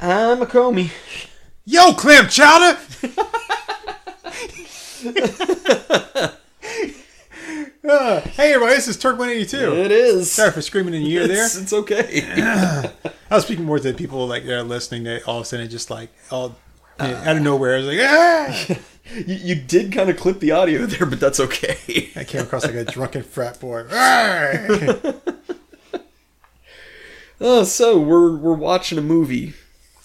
I'm a Comey. Yo, clam chowder! Uh, hey everybody, this is Turk 182. It is. Sorry for screaming in your ear there. It's, it's okay. I was speaking more to people like they're listening. They all of a sudden it just like all out of nowhere. I was like, ah! you, you did kind of clip the audio there, but that's okay. I came across like a drunken frat boy. Oh, so we're we're watching a movie.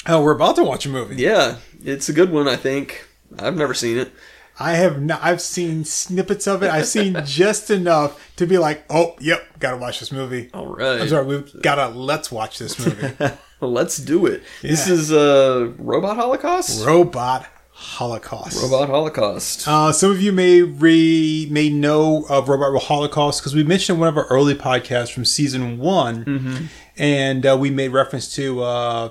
Oh, we're about to watch a movie. Yeah, it's a good one. I think I've never seen it. I have not. I've seen snippets of it. I've seen just enough to be like, oh, yep, gotta watch this movie. All right. I'm sorry, we've gotta let's watch this movie. Let's do it. This Yeah. is uh, Robot Holocaust. Robot Holocaust. Robot Holocaust. Uh, some of you may re may know of Robot Holocaust because we mentioned one of our early podcasts from season one, and uh, we made reference to uh,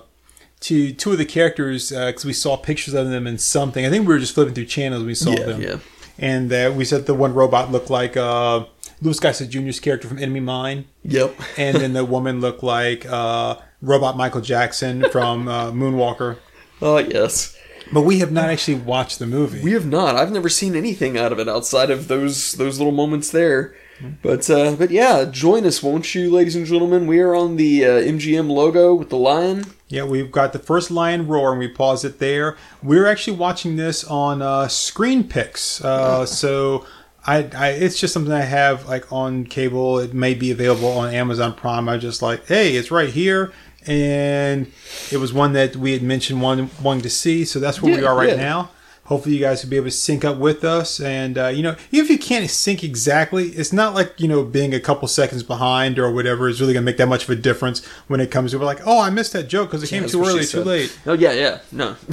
to two of the characters because we saw pictures of them in something. I think we were just flipping through channels. We saw Yeah, them, yeah. and uh, we said the one robot looked like uh, Louis Gossett Jr.'s character from Enemy Mine, Yep. and then the woman looked like uh, Robot Michael Jackson from uh, Moonwalker. Oh yes. But we have not actually watched the movie. We have not. I've never seen anything out of it outside of those those little moments there. But uh, but yeah, join us, won't you, ladies and gentlemen? We are on the uh, MGM logo with the lion. Yeah, we've got the first lion roar, and we pause it there. We're actually watching this on uh, ScreenPix, uh, so I, I, it's just something I have like on cable. It may be available on Amazon Prime. I just like, hey, it's right here, and it was one that we had mentioned one wanting to see, so that's where we are right yeah. now. Hopefully, you guys will be able to sync up with us, and uh, you know, even if you can't sync exactly, it's not like you know being a couple seconds behind or whatever is really gonna make that much of a difference when it comes to we're like, oh, I missed that joke because it came too early, too late. Oh yeah, yeah. No.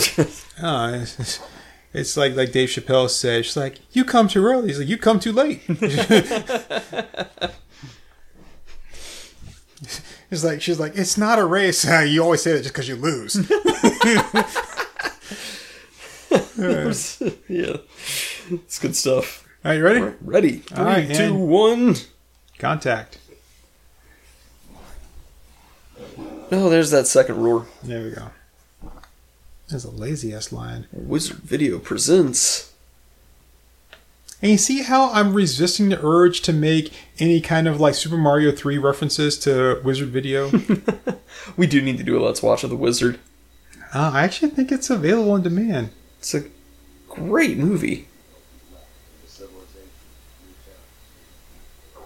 Uh, it's, it's like like Dave Chappelle said. She's like, "You come too early." He's like, "You come too late." It's like she's like, "It's not a race." You always say that just because you lose. yeah. It's good stuff. Are you ready? Ready. Three, All right, two, one. Contact. Oh, there's that second roar. There we go. There's a lazy ass lion. Wizard Video presents. And you see how I'm resisting the urge to make any kind of like Super Mario 3 references to Wizard Video. We do need to do a Let's Watch of the Wizard. uh, I actually think it's available on demand. It's a great movie.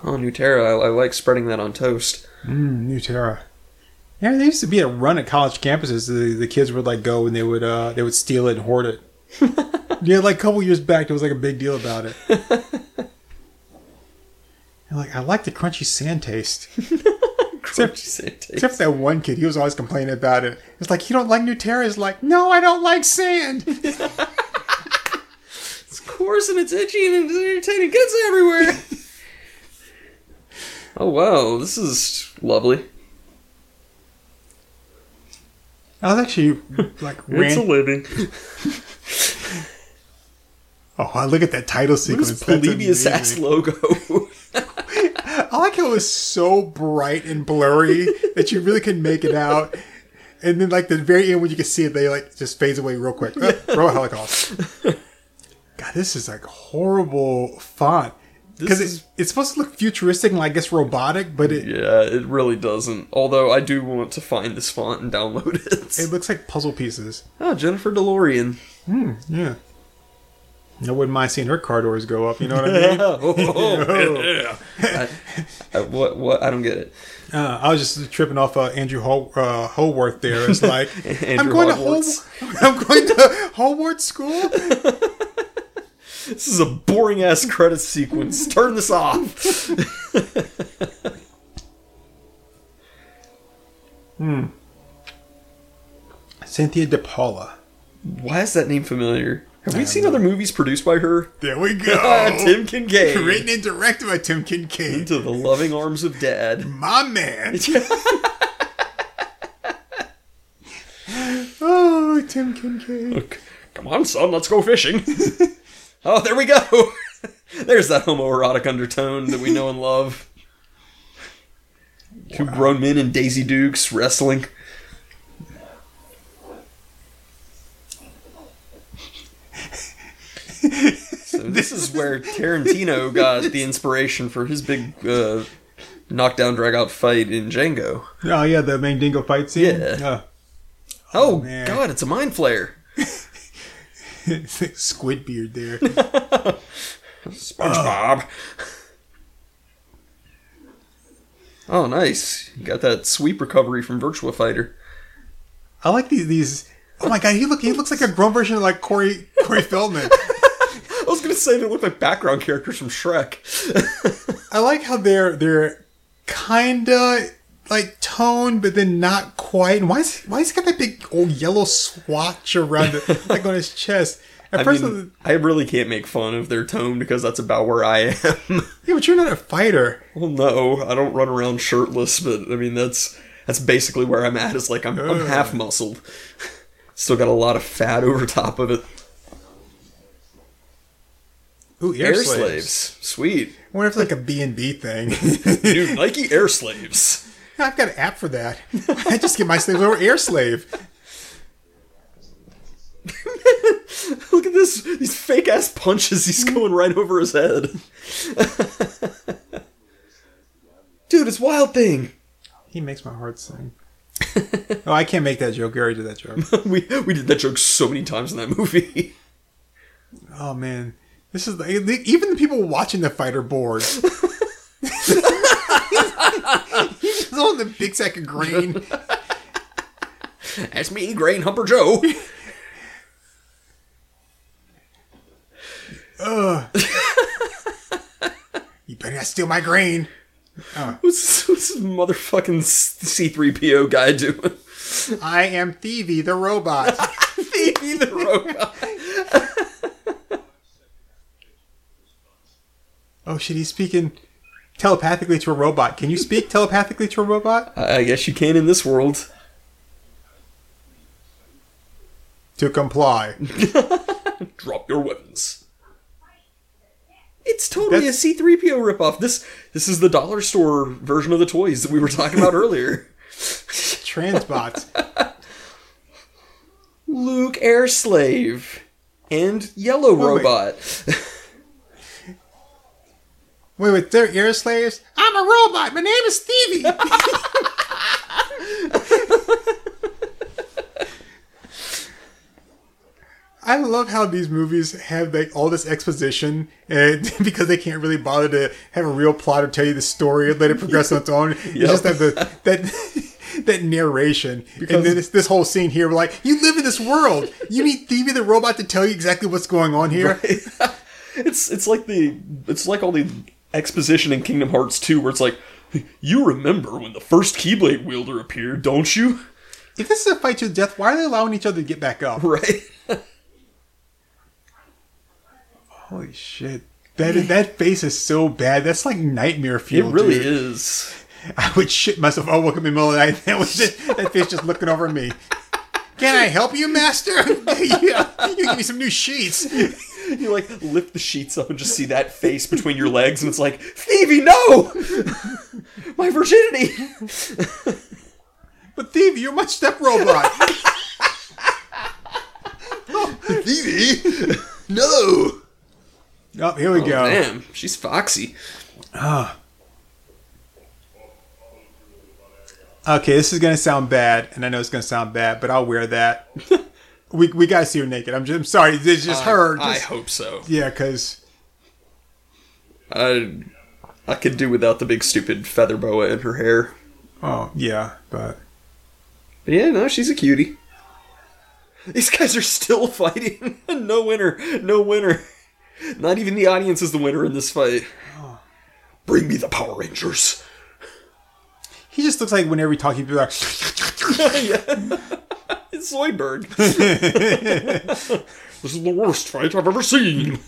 Oh, Nutera. I, I like spreading that on toast. Mm, Nutera. Yeah, there used to be a run at college campuses. The, the kids would like go and they would uh they would steal it and hoard it. yeah, like a couple years back, there was like a big deal about it. And like I like the crunchy sand taste. Santa. Except that one kid, he was always complaining about it. It's like you don't like Nutera. It's like no, I don't like sand. It's coarse and it's itchy and it's irritating. It gets everywhere. oh wow, this is lovely. I was actually like It's a living. Oh, I look at that title Look at sequence. this That's plebeious ass logo. I like how it was so bright and blurry that you really couldn't make it out. And then, like the very end, when you can see it, they like just fades away real quick. Uh, Robot Holocaust. God, this is like horrible font because it's, it's supposed to look futuristic and I guess robotic, but it yeah, it really doesn't. Although I do want to find this font and download it. it looks like puzzle pieces. oh, Jennifer DeLorean. Hmm. Yeah, I wouldn't mind seeing her car doors go up. You know what I mean? oh, oh. I, I, what? What? I don't get it. Uh, I was just tripping off uh, Andrew Hol- uh, Holworth there. It's like I'm going Hogwarts. to Hol- I'm going to Hogwarts school. This is a boring ass credit sequence. Turn this off. hmm. Cynthia DePaula. Why is that name familiar? Have we seen other movies produced by her? There we go. Tim Kincaid. Written and directed by Tim Kincaid. Into the loving arms of Dad. My man. oh, Tim Kincaid. Come on, son, let's go fishing. oh, there we go. There's that homoerotic undertone that we know and love. Two grown men in Daisy Dukes wrestling. This is where Tarantino got the inspiration for his big uh, knockdown drag out fight in Django. Oh yeah, the Mandingo fight scene. Yeah. Uh, Oh, man. God, it's a mind flare. squid beard there. SpongeBob. Oh, nice. You got that sweep recovery from Virtua Fighter. I like these. These. Oh my god, he look. He looks like a grown version of like Corey Corey Feldman. I was gonna say they look like background characters from Shrek. I like how they're they're kinda like toned, but then not quite. And why is why is he got that big old yellow swatch around it, like on his chest? At I first, mean, uh, I really can't make fun of their tone because that's about where I am. yeah, but you're not a fighter. well, no, I don't run around shirtless, but I mean that's that's basically where I'm at. Is like I'm, I'm half muscled, still got a lot of fat over top of it. Ooh, Air, slaves. sweet. I wonder if it's like a B and B thing. New Nike Air Slaves. I've got an app for that. I just get my slaves over Air Slave. Look at this, these fake ass punches he's going right over his head. Dude, it's Wild Thing. He makes my heart sing. oh, I can't make that joke. Already did that joke. we we did that joke so many times in that movie. Oh man, this is the, even the people watching the fight are bored. He's just on the big sack of grain. That's me, Grain Humper Joe. Ugh. you better not steal my grain. What's, what's this motherfucking C3PO guy doing? I am Thievy the robot. Phoebe the robot. Oh shit, he's speaking telepathically to a robot. Can you speak telepathically to a robot? I I guess you can in this world. To comply. Drop your weapons. It's totally That's- a C3PO ripoff. This this is the dollar store version of the toys that we were talking about earlier. Transbots. Luke Air Slave and Yellow wait. Robot. Wait, wait, they're air slaves? I'm a robot. My name is Stevie. I love how these movies have like all this exposition, and because they can't really bother to have a real plot or tell you the story and let it progress on its own, you just have the that that narration. and then this, this whole scene here, we're like, you live in this world. You need Stevie the robot to tell you exactly what's going on here. it's it's like the it's like all the exposition in Kingdom Hearts 2 where it's like you remember when the first Keyblade wielder appeared, don't you? If this is a fight to the death, why are they allowing each other to get back up? Right. Holy shit. That that face is so bad. That's like nightmare fuel. It really dude. is. I would shit myself. Oh, at me, in the middle of the night. That was just, that face just looking over me. Can I help you, master? yeah, you give me some new sheets. You like lift the sheets up and just see that face between your legs, and it's like, Phoebe, no! My virginity! But Thief, you're my step robot. Phoebe! No! Oh, here we go. Damn, she's foxy. Ah. Okay, this is gonna sound bad, and I know it's gonna sound bad, but I'll wear that. We we gotta see her naked. I'm just I'm sorry. It's just her. I hope so. yeah, because I, I could do without the big stupid feather boa in her hair. oh yeah, but But yeah, no, she's a cutie. These guys are still fighting. no winner. No winner. Not even the audience is the winner in this fight. Bring me the Power Rangers. he just looks like whenever we talk, he'd be like, It's Zoidberg. this is the worst fight I've ever seen.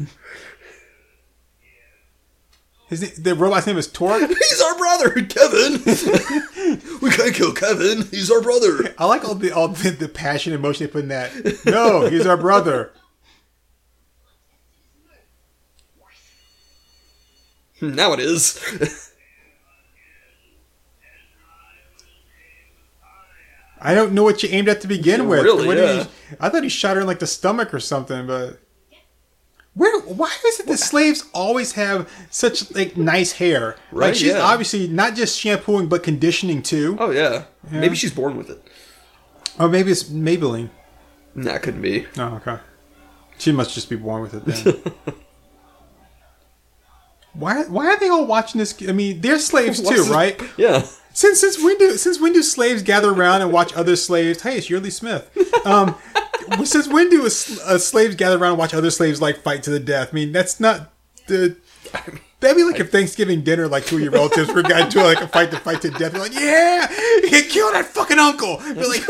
his the robot's name is Torque. He's our brother, Kevin. we can't kill Kevin. He's our brother. I like all the all the, the passion and emotion they put in that. No, he's our brother. Now it is. I don't know what you aimed at to begin with. Really, What did yeah. he- I thought he shot her in like the stomach or something, but Where? Why is it that slaves always have such like nice hair? Right, Like she's yeah. obviously not just shampooing but conditioning too. Oh yeah. Maybe she's born with it. Or maybe it's Maybelline. Nah, couldn't be. Oh, okay. She must just be born with it then. why? Why are they all watching this? I mean, they're slaves too, right? Yeah. Since since when do since when do slaves gather around and watch other slaves? Hey, it's Yearly Smith. Um, since when do a, uh, slaves gather around and watch other slaves like fight to the death? I mean, that's not the. That'd be like if Thanksgiving dinner, like two of your relatives were going to like a fight to fight to death. You're like, yeah, he killed that fucking uncle. Like,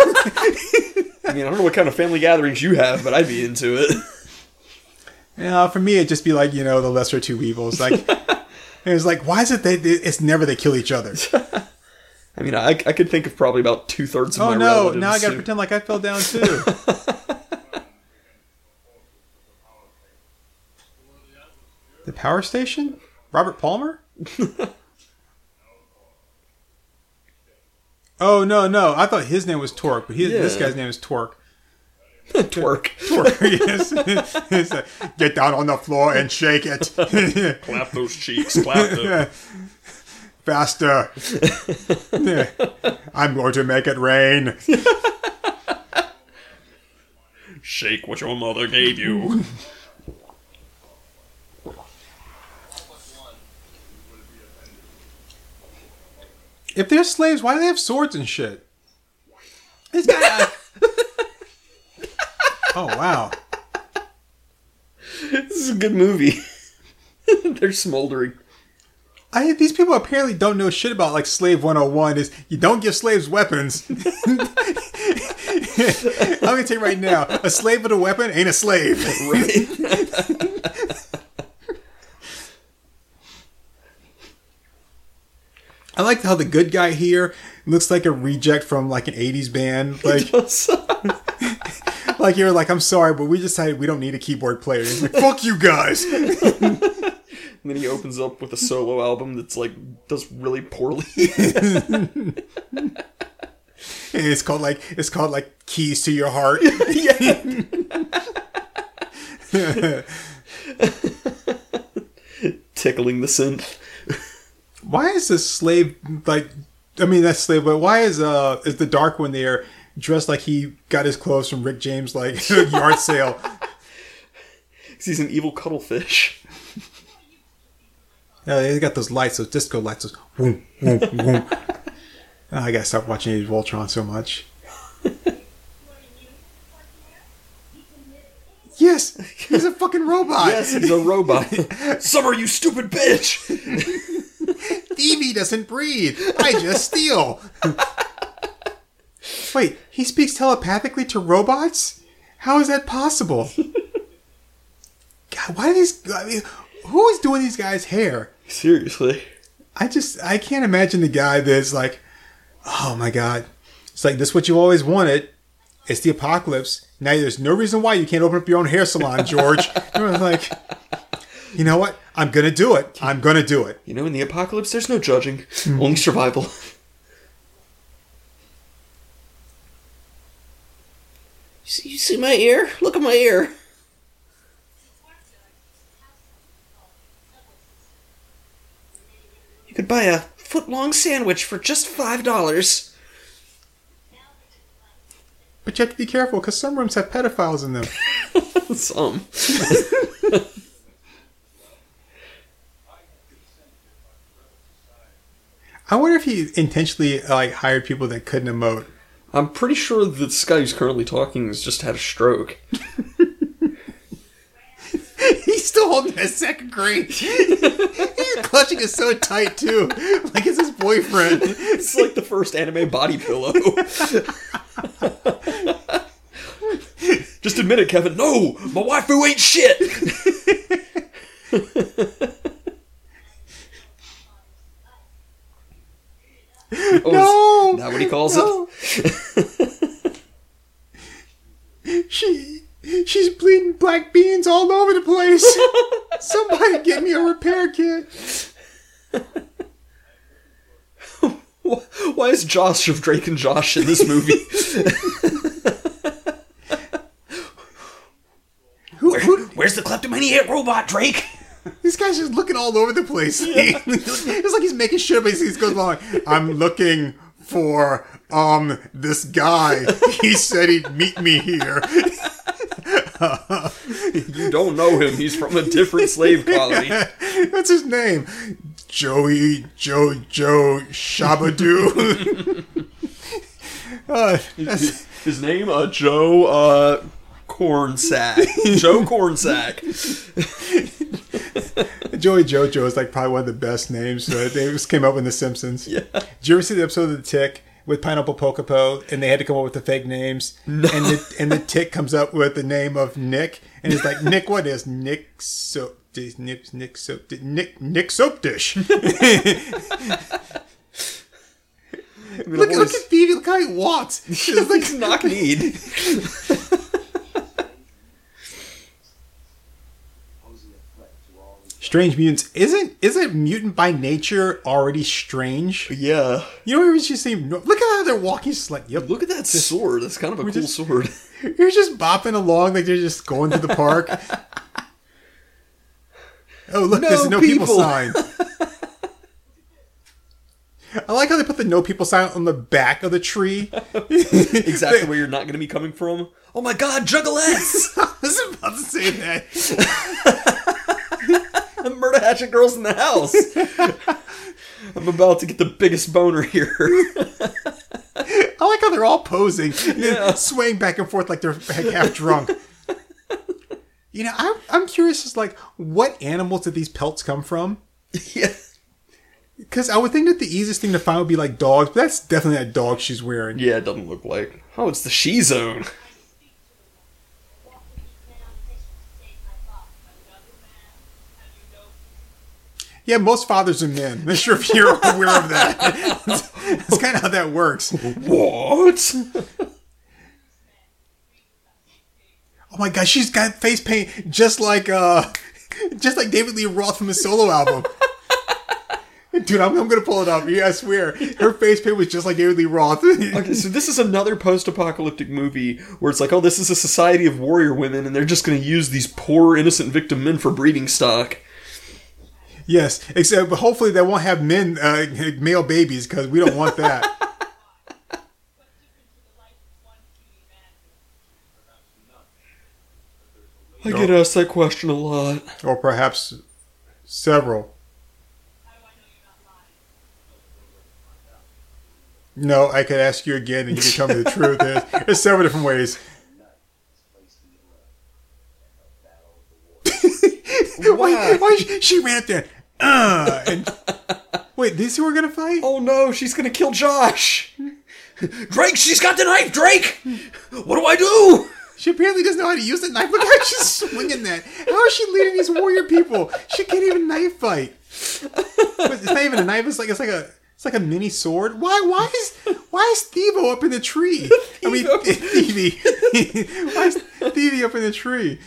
I mean, I don't know what kind of family gatherings you have, but I'd be into it. Yeah, for me, it'd just be like you know the lesser two evils. Like it was like, why is it they? It's never they kill each other. I mean, I, I could think of probably about two thirds of my. Oh my no! relatives. Now I gotta who- pretend like I fell down too. the power station, Robert Palmer. oh no no! I thought his name was Torque, but he, this guy's name is Torque. twerk. Torque, yes. Like, Get down on the floor and shake it. Clap those cheeks. Clap them. Faster. I'm going to make it rain. Shake what your mother gave you. If they're slaves, why do they have swords and shit? This guy. Uh, oh wow. this is a good movie. They're smoldering. I these people apparently don't know shit about like slave 101 is you don't give slaves weapons. I'm gonna tell you right now, a slave with a weapon ain't a slave. Right? I like how the good guy here looks like a reject from like an 80s band. Like like you're like, I'm sorry, but we decided we don't need a keyboard player. He's like, fuck you guys. and then he opens up with a solo album that's like does really poorly. And it's called like it's called like Keys to Your Heart. Tickling the synth. why is this slave like I mean that's slave, but why is uh is the dark one there dressed like he got his clothes from Rick James like yard sale. he's an evil cuttlefish. Yeah, they got those lights, those disco lights, those boom, boom, boom. Oh, I gotta stop watching Age of Ultron so much. Yes, he's a fucking robot. Yes, he's a robot. Summer, you stupid bitch! Evie doesn't breathe. I just steal. Wait, he speaks telepathically to robots? How is that possible? God, why do these? I mean, who is doing these guys' hair? Seriously. I just I can't imagine the guy that's like, oh my god, it's like this is what you always wanted. It's the apocalypse. Now there's no reason why you can't open up your own hair salon, George. You're like, you know what? I'm gonna do it. I'm gonna do it. You know, in the apocalypse, there's no judging, only survival. see, you see my ear? Look at my ear. You could buy a foot long sandwich for just five dollars. But you have to be careful because some rooms have pedophiles in them. Some. I wonder if he intentionally like hired people that couldn't emote. I'm pretty sure that this guy who's currently talking has just had a stroke. He's still holding that second grade. He's clutching it so tight too, like it's his boyfriend. It's like the first anime body pillow. Just admit it, Kevin. No, my waifu ain't shit. Oh, is No, that what he calls no. She, she's bleeding black beans all over the place. Somebody get me a repair kit. Why is Josh of Drake and Josh in this movie? Who, who, where Where's the kleptomaniac robot, Drake? This guy's just looking all over the place. it's like he's making shit up as he goes along. I'm looking for um this guy. He said he'd meet me here. You don't know him. He's from a different slave colony. What's his name? Joey Joe Joe Shabadoo. uh, that's, His name, uh, Joe, uh, Cornsack. Joe Cornsack. Joey Jojo is like probably one of the best names. Uh, they just came up in The Simpsons. Yeah. Did you ever see the episode of The Tick with Pineapple Pokopo, and they had to come up with the fake names? No. And the and the Tick comes up with the name of Nick, and it's like Nick. What is Nick soap? dish- Nick Nick soap Nick Nick soap dish. look at look at Phoebe. Look how he walks. It's like knock kneed. Strange mutants. Isn't isn't mutant by nature already strange? Yeah. You know, what you see. Look at how they're walking. Just like, yep. Look at that sword. That's kind of a cool just- sword. You're just bopping along like they're just going to the park. oh, look, No there's a no people, people. sign. I like how they put the no people sign on the back of the tree. Exactly where you're not going to be coming from. Oh my god, Juggalettes! I was about to say that. Murder hatchet girls in the house. I'm about to get the biggest boner here. I like how they're all posing, Yeah. swaying back and forth like they're half drunk. You know, I'm, I'm curious as like what animals did these pelts come from? yeah. Because I would think that the easiest thing to find would be like dogs, but that's definitely a dog she's wearing. Yeah, it doesn't look like. Oh, it's the she zone. Yeah, most fathers are men. I'm sure if you're aware of that. That's kind of how that works. What? Oh my gosh, she's got face paint just like uh, just like David Lee Roth from his solo album. Dude, I'm, I'm gonna pull it up. Yeah, I swear, her face paint was just like David Lee Roth. Okay, so this is another post-apocalyptic movie where it's like, oh, this is a society of warrior women, and they're just going to use these poor innocent victim men for breeding stock. Yes, except but hopefully they won't have men, uh, male babies, because we don't want that. I get asked that question a lot. or perhaps several. No, I could ask you again, and you could tell me the truth. There's, there's several different ways. why? Why she, she ran up there? Uh, and, wait, these two are gonna fight? Oh no, she's to kill Josh. Drake, she's got the knife, Drake. What do I do? She apparently doesn't know how to use the knife. Look how she's swinging that. How is she leading these warrior people? She can't even knife fight. But it's not even a knife. It's like it's like a it's like a mini sword. Why why is why is Thivo up in the tree? I mean. Thievie. why is Thievie up in the tree?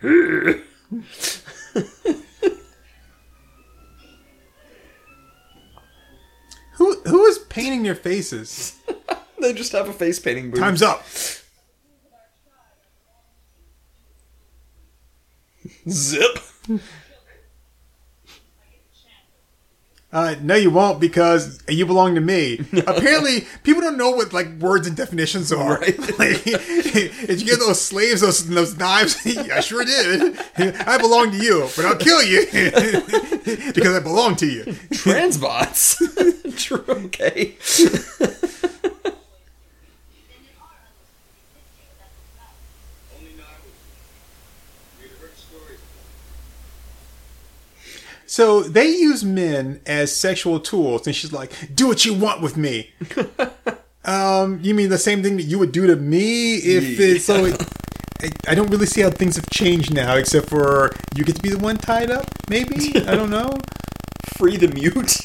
Who who is painting their faces? They just have a face painting booth. Time's up. Zip. Uh, no, you won't because you belong to me. Apparently, people don't know what like words and definitions are. Right. Like, did you get those slaves, those those knives? I sure did. I belong to you, but I'll kill you because I belong to you. Transbots. True, okay. So they use men as sexual tools, and she's like, "Do what you want with me." um, you mean the same thing that you would do to me if it's so? It, I, I don't really see how things have changed now, except for you get to be the one tied up. Maybe I don't know. Free the mute.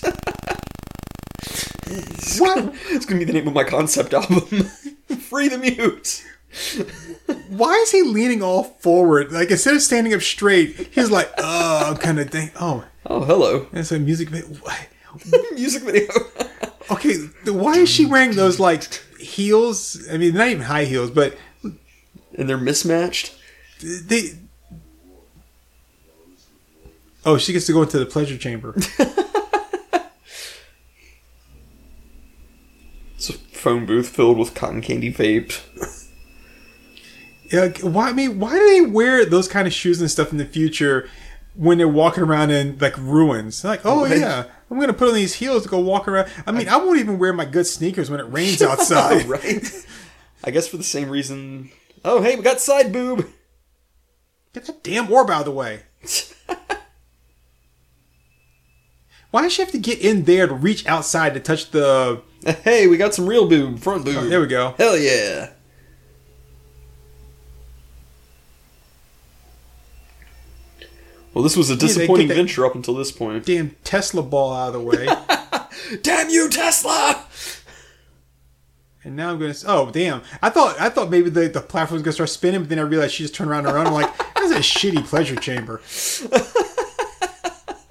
What? It's gonna be the name of my concept album. Free the mute. Why is he leaning all forward? Like instead of standing up straight, he's like, "Oh, I'm kind of thing." Oh, Oh, hello. that's a music video. Music video. Okay, why is she wearing those like heels? I mean, not even high heels, but and they're mismatched. They. Oh, she gets to go into the pleasure chamber. It's a phone booth filled with cotton candy vape. Yeah, why? I mean, why do they wear those kind of shoes and stuff in the future when they're walking around in like ruins? Like, oh Right. yeah, I'm gonna put on these heels to go walk around. I mean, I won't even wear my good sneakers when it rains outside. right? I guess for the same reason. Oh, hey, we got side boob. Get that damn orb out of the way. Why does she have to get in there to reach outside to touch the? Hey, we got some real boob, front boob. Oh, there we go. Hell yeah. Well, this was a disappointing that- venture up until this point. Damn Tesla ball out of the way. Damn you, Tesla! And now I'm gonna. Oh damn! I thought I thought maybe the, the platform was gonna start spinning, but then I realized she just turned around and around. I'm like, that's a shitty pleasure chamber.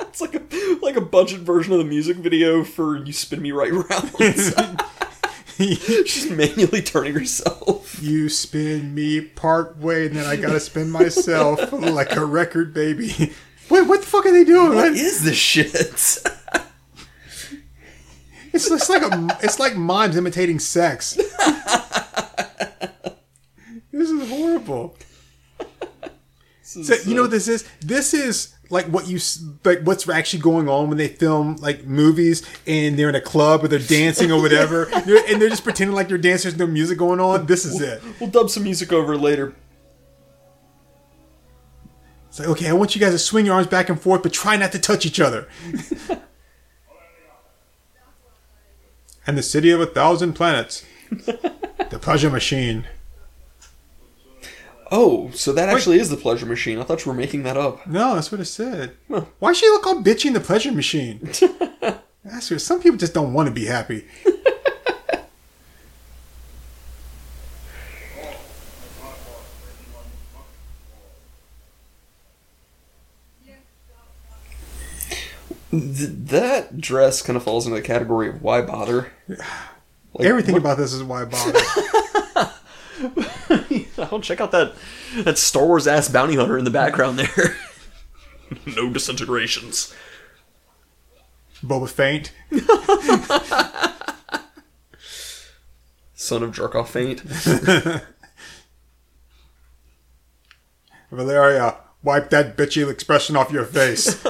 It's like a like a budget version of the music video for "You Spin Me Right Round." She's manually turning herself. you spin me part way, and then I gotta spin myself like a record baby. Wait, what the fuck are they doing? What man? is this shit? It's, it's like a it's like mimes imitating sex. this is horrible. This So, is, you know what this is? This is like what you s- like what's actually going on when they film like movies and they're in a club or they're dancing or whatever, and they're just pretending like they're dancers, no music going on. This is it. We'll dub some music over later. It's like okay, I want you guys to swing your arms back and forth, but try not to touch each other. and the city of a thousand planets, the pleasure machine. Oh, so that actually is the pleasure machine. I thought you were making that up. No, that's what it said. Why she look all bitchy in the pleasure machine? that's what, some people just don't want to be happy. Th- that dress kind of falls into the category of why bother. Like, Everything what- about this is why bother. I'll check out that that Star Wars ass bounty hunter in the background there. no disintegrations. Boba Faint. Son of Jerkoff faint. Valeria, wipe that bitchy expression off your face.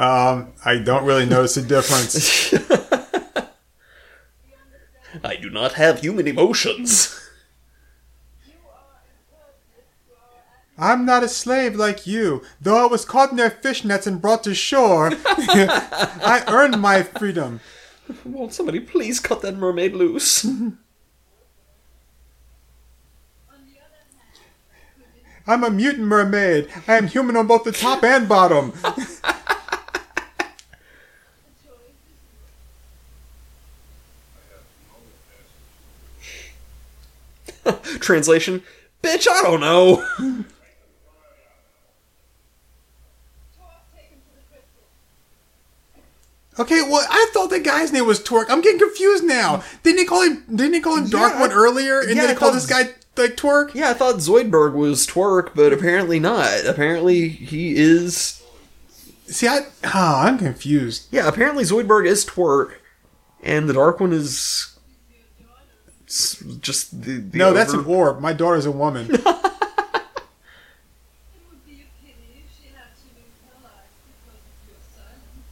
Um, I don't really notice a difference. I do not have human emotions. I'm not a slave like you. Though I was caught in their fishnets and brought to shore, I earned my freedom. Won't somebody please cut that mermaid loose? I'm a mutant mermaid. I am human on both the top and bottom. Translation: Bitch, I don't know. Okay, well, I thought the guy's name was Twerk. I'm getting confused now. Didn't they call him? Didn't they call him Yeah, Darkwood I- earlier? And yeah, then they called this guy like Twerk. Yeah, I thought Zoidberg was twerk, but apparently not. Apparently he is. See, I ah, I'm confused. Yeah, apparently Zoidberg is twerk, and the Dark One is just the. the No, that's an over- orb. My daughter's a woman. It would be a pity if she had to lose her life because of your silence.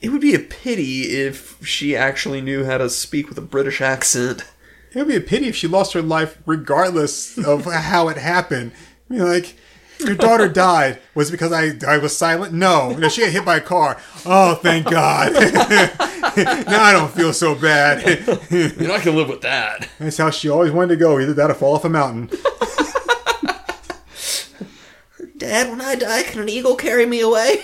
It would be a pity if she actually knew how to speak with a British accent. it would be a pity if she lost her life, regardless of how it happened. I mean, like. Your daughter died. Was it because I I was silent? No. No, she got hit by a car. Oh, thank God. now I don't feel so bad. You're not gonna live with that. That's how she always wanted to go. Either that or fall off a mountain. Dad, when I die, can an eagle carry me away?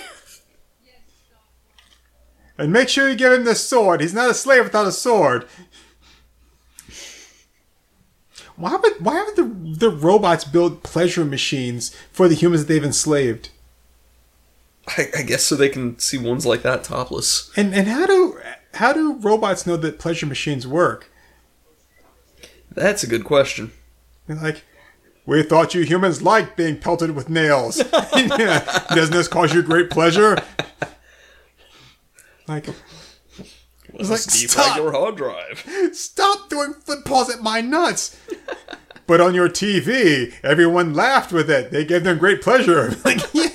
And make sure you give him the sword. He's not a slave without a sword. Why would why would the the robots build pleasure machines for the humans that they've enslaved? I, I guess so they can see ones like that topless. And and how do how do robots know that pleasure machines work? That's a good question. Like, we thought you humans liked being pelted with nails. Doesn't this cause you great pleasure? Like, Let's like, stop! your hard drive. stop doing footballs at my nuts. But on your TV, everyone laughed with it. They gave them great pleasure. Like, yeah.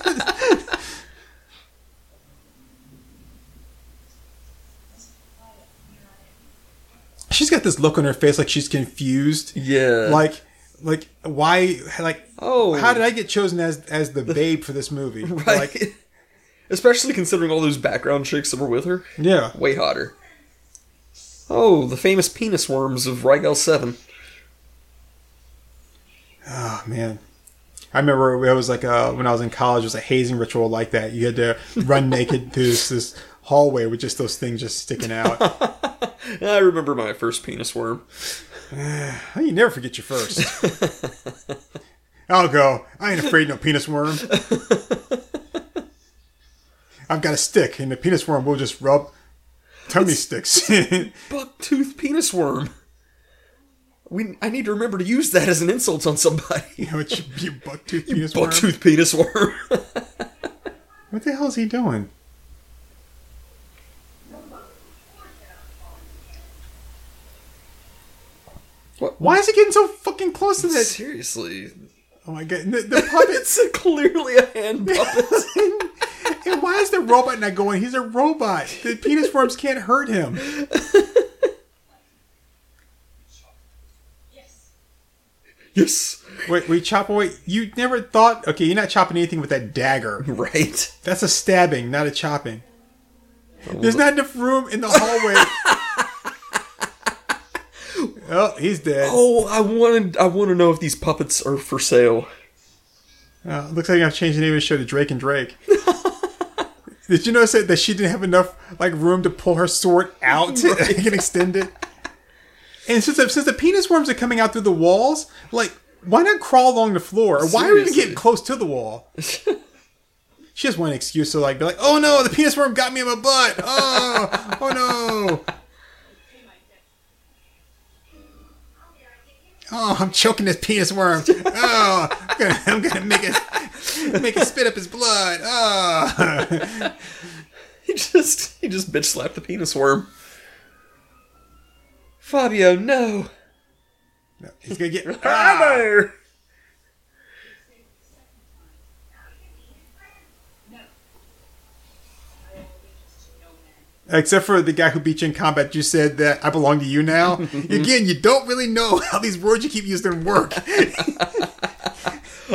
She's got this look on her face like she's confused. Yeah. Like, like why? Like, Oh. how did I get chosen as as the babe for this movie? right. Like, Especially considering all those background chicks that were with her. yeah. Way hotter. Oh, the famous penis worms of Rigel 7. Oh man. I remember it was like uh, when I was in college, it was a hazing ritual like that. You had to run naked through this, this hallway with just those things just sticking out. I remember my first penis worm. You never forget your first. I'll go. I ain't afraid no penis worm. I've got a stick, and the penis worm will just rub tummy sticks. Bucktooth penis worm. We, I need to remember to use that as an insult on somebody. you know, what you, you bucktooth penis worm. Bucktooth penis worm. What the hell is he doing? What? Why is he getting so fucking close to this? Seriously. Oh my god, the, the puppet. It's clearly a hand puppet. and why is the robot not going? He's a robot. The penis worms can't hurt him. Yes. yes. Wait, we chop away. You never thought? Okay, you're not chopping anything with that dagger. Right. That's a stabbing, not a chopping. There's not enough room in the hallway. oh, he's dead. Oh, I wanted. I want to know if these puppets are for sale. Uh, looks like I've changed the name of the show to Drake and Drake. Did you notice that, that she didn't have enough like room to pull her sword out to and extend it? And since the, since the penis worms are coming out through the walls, like why not crawl along the floor? Or why are we even Seriously. getting close to the wall? she has one excuse to like be like, "Oh no, the penis worm got me in my butt! Oh, oh no! Oh, I'm choking this penis worm! Oh, I'm gonna, I'm gonna make it make it spit up his blood! Oh." He just. He just bitch slapped the penis worm. Fabio, no. No he's gonna get. Ah, Except for the guy who beat you in combat, you said that I belong to you now. Again, you don't really know how these words you keep using work.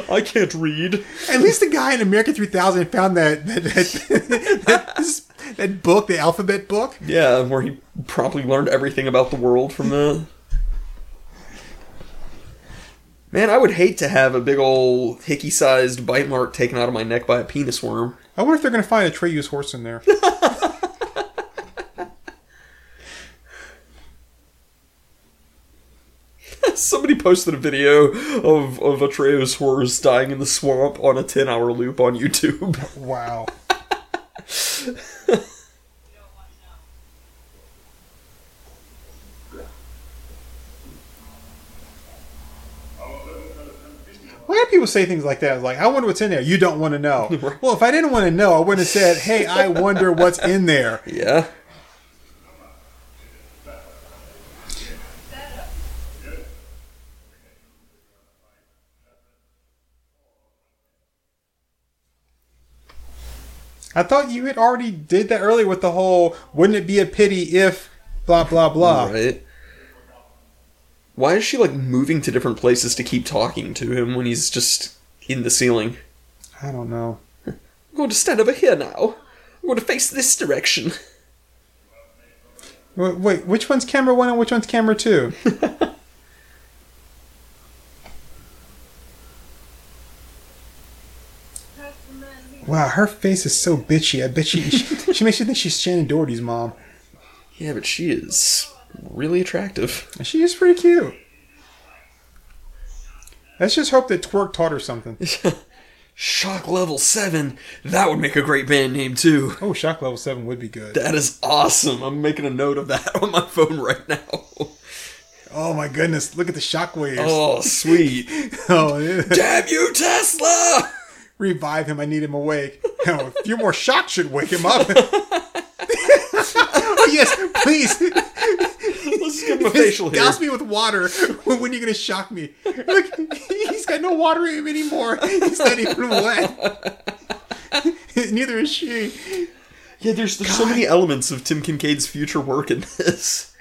I can't read. At least the guy in America 3000 found that that, that, that, this- that book, the alphabet book. Yeah, where he promptly learned everything about the world from the. Man, I would hate to have a big old hickey-sized bite mark taken out of my neck by a penis worm. I wonder if they're going to find Atreyu's horse in there. Somebody posted a video of, of Atreyu's horse dying in the swamp on a 10 hour loop on YouTube. Wow. Why do people say things like that? Like, I wonder what's in there. You don't want to know. Well, if I didn't want to know, I wouldn't have said, "Hey, I wonder what's in there." Yeah. I thought you had already did that earlier with the whole "Wouldn't it be a pity if blah blah blah." Right. Why is she like moving to different places to keep talking to him when he's just in the ceiling? I don't know. I'm going to stand over here now. I'm going to face this direction. Wait, wait, which one's camera one and which one's camera two? That's the man who Wow, her face is so bitchy. I bet she she, she makes you think she's Shannen Doherty's mom. Yeah, but she is really attractive. She is pretty cute. Let's just hope that Twerk taught her something. Shock Level 7. That would make a great band name, too. Oh, Shock Level 7 would be good. That is awesome. I'm making a note of that on my phone right now. Oh my goodness, look at the shockwaves. Oh, sweet. Oh, yeah. Damn you, Tesla! Revive him, I need him awake. Oh, a few more shots should wake him up. oh, yes, please. Let's give him a facial hair. Douse me with water. When are you going to shock me? Look, he's got no water in him anymore. He's not even wet. Neither is she. Yeah, there's, there's so many elements of Tim Kincaid's future work in this.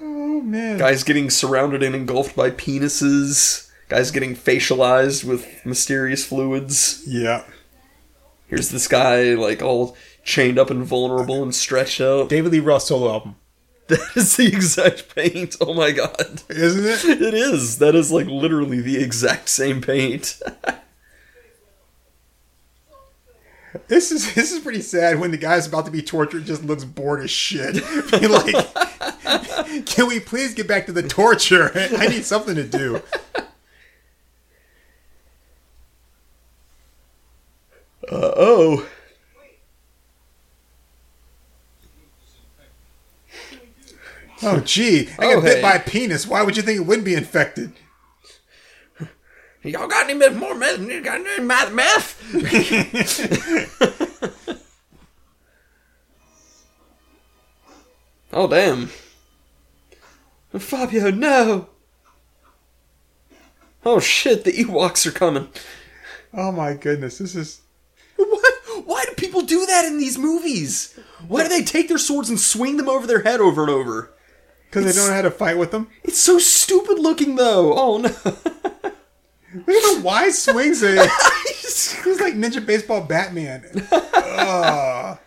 Oh, man. Guys getting surrounded and engulfed by penises. Guys getting facialized with mysterious fluids. Yeah. Here's this guy, like, all chained up and vulnerable and stretched out. David Lee Roth solo album. That is the exact paint. Oh my god. Isn't it? It is. That is, like, literally the exact same paint. This is this is pretty sad when the guy's about to be tortured just looks bored as shit. Be like, can we please get back to the torture? I need something to do. Uh oh. Oh gee, I Oh, got bit hey. by a penis. Why would you think it wouldn't be infected? Y'all got any more meth? You got any meth? oh, damn. Fabio, no! Oh shit, the Ewoks are coming. Oh my goodness, this is What? Why do people do that in these movies? Why do they take their swords and swing them over their head over and over? because they don't know how to fight with them. It's so stupid looking, though. Oh no. Look at the wide swings. It. He's like Ninja Baseball Batman. Ugh.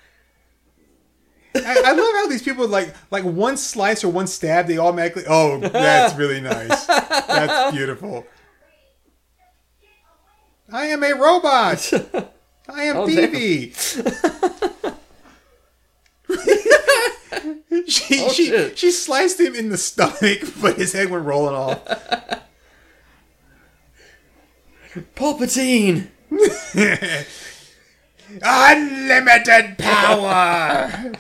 I, I love how these people like like one slice or one stab, they automatically. Oh, that's really nice. That's beautiful. I am a robot. I am Oh. Phoebe. she Oh, she shit. she sliced him in the stomach, but his head went rolling off. Palpatine! Unlimited power.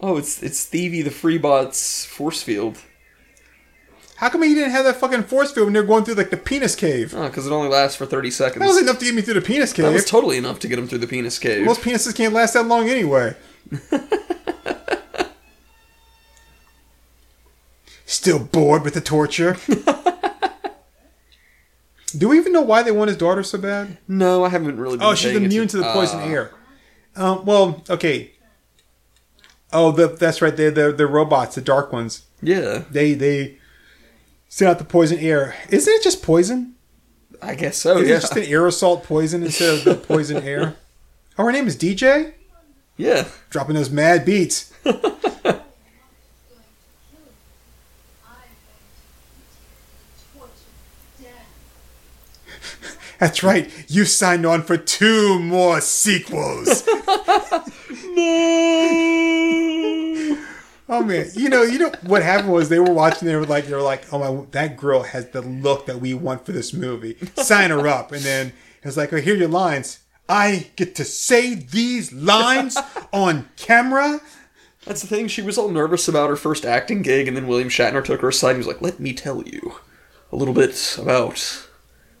Oh, it's it's Stevie the Freebot's force field. How come he didn't have that fucking force field when they're going through like the penis cave? Oh, because it only lasts for 30 seconds. That was enough to get me through the penis cave. That was totally enough to get him through the penis cave. Most penises can't last that long anyway. Still bored with the torture. Do we even know why they want his daughter so bad? no, I haven't really been Oh, she's immune atten- to the poison Ah. air. Um, well, okay. Oh, the, that's right. They're, they're, they're robots, the dark ones. Yeah, They they send out the poison air. Isn't it just poison? I guess so, Is yeah. it just an aerosol poison instead of the poison air? Oh, her name is DJ? Yeah. Dropping those mad beats. I'm going to kill you. I'm going to torture death. That's right. You signed on for two more sequels. oh man, you know, you know what happened was they were watching. They were like, they were like, oh my, that girl has the look that we want for this movie. Sign her up. And then it's like, oh, here are your lines. I get to say these lines on camera. That's the thing, she was all nervous about her first acting gig, and then William Shatner took her aside and was like, let me tell you a little bit about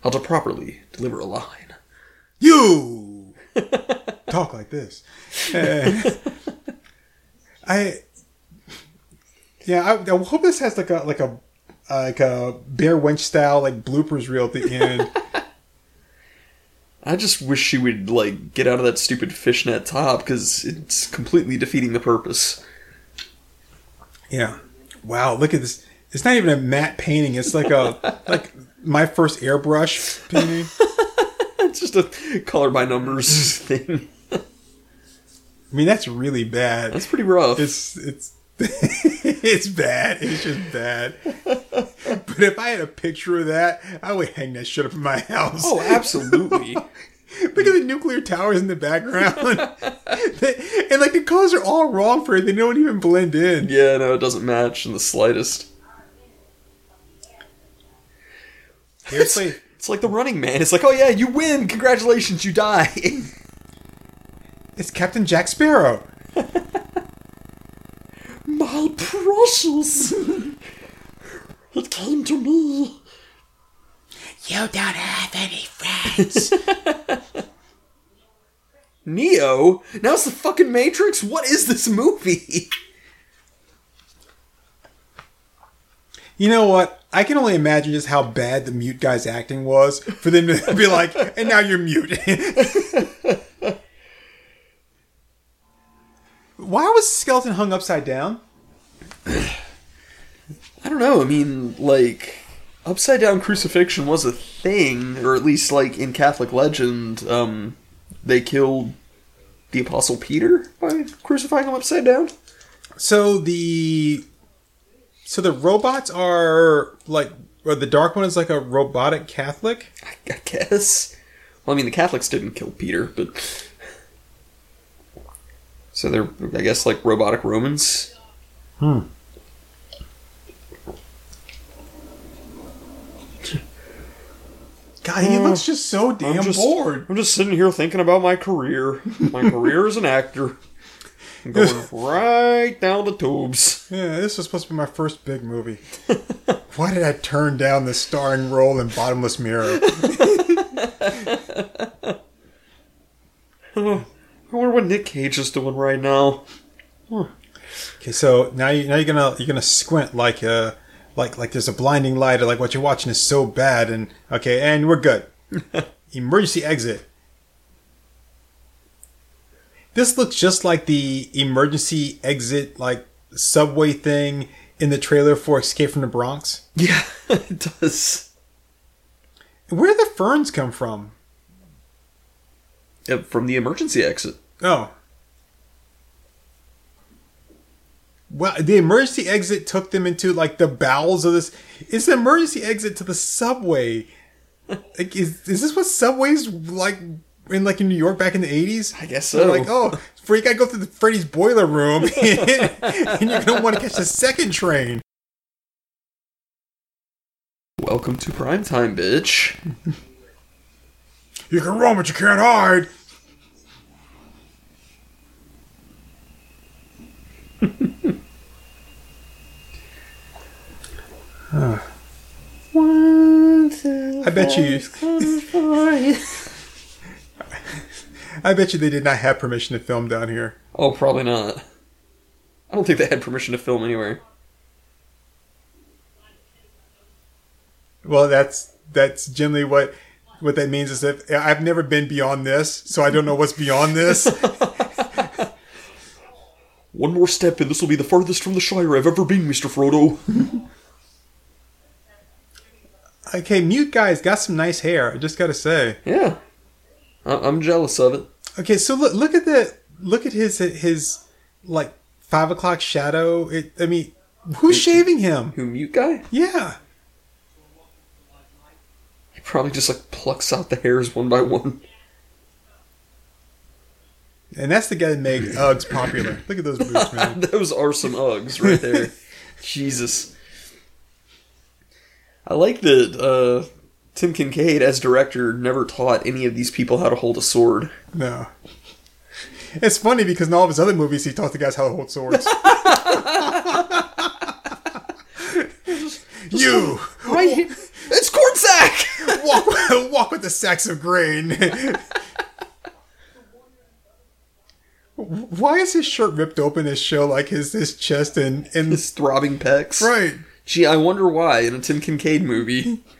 how to properly deliver a line. You talk like this. Uh, I yeah, I, I hope this has like a like a like a Bear Wench style like bloopers reel at the end. I just wish she would, like, get out of that stupid fishnet top, because it's completely defeating the purpose. yeah. Wow, look at this. It's not even a matte painting. It's like a like my first airbrush painting. It's just a color by numbers thing. I mean, that's really bad. That's pretty rough. It's it's it's bad. It's just bad. But if I had a picture of that, I would hang that shit up in my house. oh, absolutely. Look at the nuclear towers in the background. and like the colors are all wrong for it. They don't even blend in. yeah, no, it doesn't match in the slightest. Seriously, It's like the Running Man. It's like, oh yeah, you win. Congratulations, you die. It's Captain Jack Sparrow. My precious. it came to me. You don't have any friends. Neo? Now it's the fucking Matrix? What is this movie? you know what? I can only imagine just how bad the mute guy's acting was for them to be like, and now you're mute. Why was Skeleton hung upside down? I don't know. I mean, like, upside down crucifixion was a thing, or at least, like, in Catholic legend, um, they killed the Apostle Peter by crucifying him upside down. So the so the robots are like or the dark one is like a robotic Catholic. I, I guess. Well, I mean, the Catholics didn't kill Peter, but. So they're, I guess, like robotic Romans. Hmm. God, he looks just so damn I'm just, bored. I'm just sitting here thinking about my career. My career as an actor. I'm going right down the tubes. Yeah, this was supposed to be my first big movie. Why did I turn down the starring role in Bottomless Mirror? I wonder what Nick Cage is doing right now. Okay, so now you now you're gonna you're gonna squint like uh like like there's a blinding light or like what you're watching is so bad and okay and we're good. Emergency exit. This looks just like the emergency exit like subway thing in the trailer for Escape from the Bronx. Yeah, it does. Where did the ferns come from? From the emergency exit. Oh. Well, the emergency exit took them into like the bowels of this. It's the emergency exit to the subway. Like, is is this what subways like in like in New York back in the eighties? I guess They're so. like, oh, you gotta go through the Freddy's boiler room, and you're gonna want to catch the second train. Welcome to prime time, bitch. You can run, but you can't hide. I bet you. I bet you they did not have permission to film down here. Oh, probably not. I don't think they had permission to film anywhere. Well, that's that's generally what what that means is that I've never been beyond this, so I don't know what's beyond this. One more step and this will be the farthest from the Shire I've ever been, Mr. Frodo. Okay, mute guy's got some nice hair. I just gotta say. yeah. I- I'm jealous of it. Okay, so look look at the look at his his like five o'clock shadow. It, I mean, who's shaving him? Who, mute guy? Yeah, He probably just like plucks out the hairs one by one. and that's the guy that made Uggs popular. Look at those boots, man. Those are some Uggs right there. Jesus. I like that uh, Tim Kincaid, as director, never taught any of these people how to hold a sword. No. It's funny because in all of his other movies, he taught the guys how to hold swords. you Right? here- It's Cornsack! walk, walk with the sacks of grain. Why is his shirt ripped open to show like his his chest and and His throbbing pecs. right? Gee, I wonder why in a Tim Kincaid movie.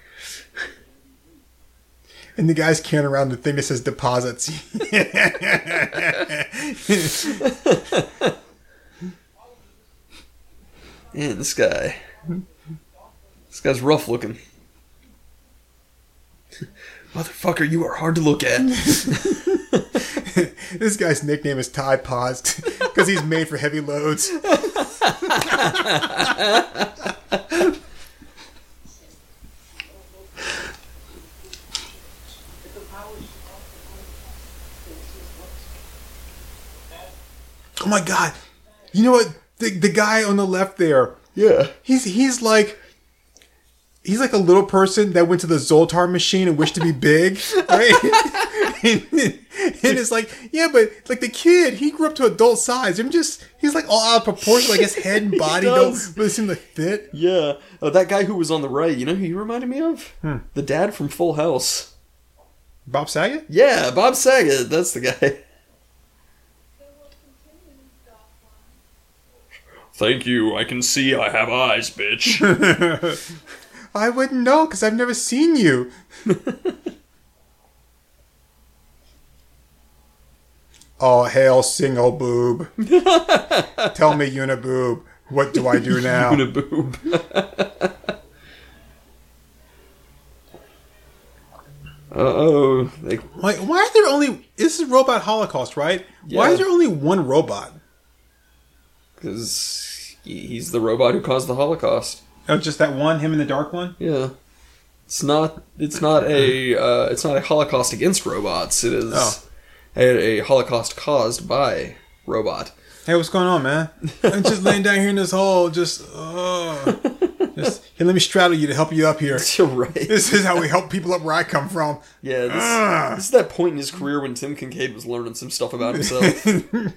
And the guy's carrying around the thing that says deposits. Man, this guy. This guy's rough looking. Motherfucker, you are hard to look at. this guy's nickname is Tide Pods because he's made for heavy loads. Oh my god! You know what? The, the guy on the left there, yeah. he's he's like he's like a little person that went to the Zoltar machine and wished to be big, right? and, and it's like, yeah, but like the kid, he grew up to adult size. I'm just, he's like all out of proportion. Like his head and body don't really seem to fit. Yeah. Oh, that guy who was on the right, you know who he reminded me of? Hmm. The dad from Full House. Bob Saget? Yeah, Bob Saget. That's the guy. They will continue that one. Thank you. I can see I have eyes, bitch. I wouldn't know because I've never seen you. Oh, hail single boob. Tell me, Uniboob, what do I do now? Uniboob. Uh oh. They, Why, why are there only. This is Robot Holocaust, right? Why is there only one robot? because he's the robot who caused the Holocaust. Oh, just that one, him and the dark one? Yeah. It's not. It's not a. Uh, it's not a Holocaust against robots. It is Oh. A, Holocaust caused by robot. Hey, what's going on, man? I'm just laying down here in this hole, just. Uh, just here, let me straddle you to help you up here. You're right. This is how we help people up where I come from. Yeah, this, Ah. this is that point in his career when Tim Kincaid was learning some stuff about himself.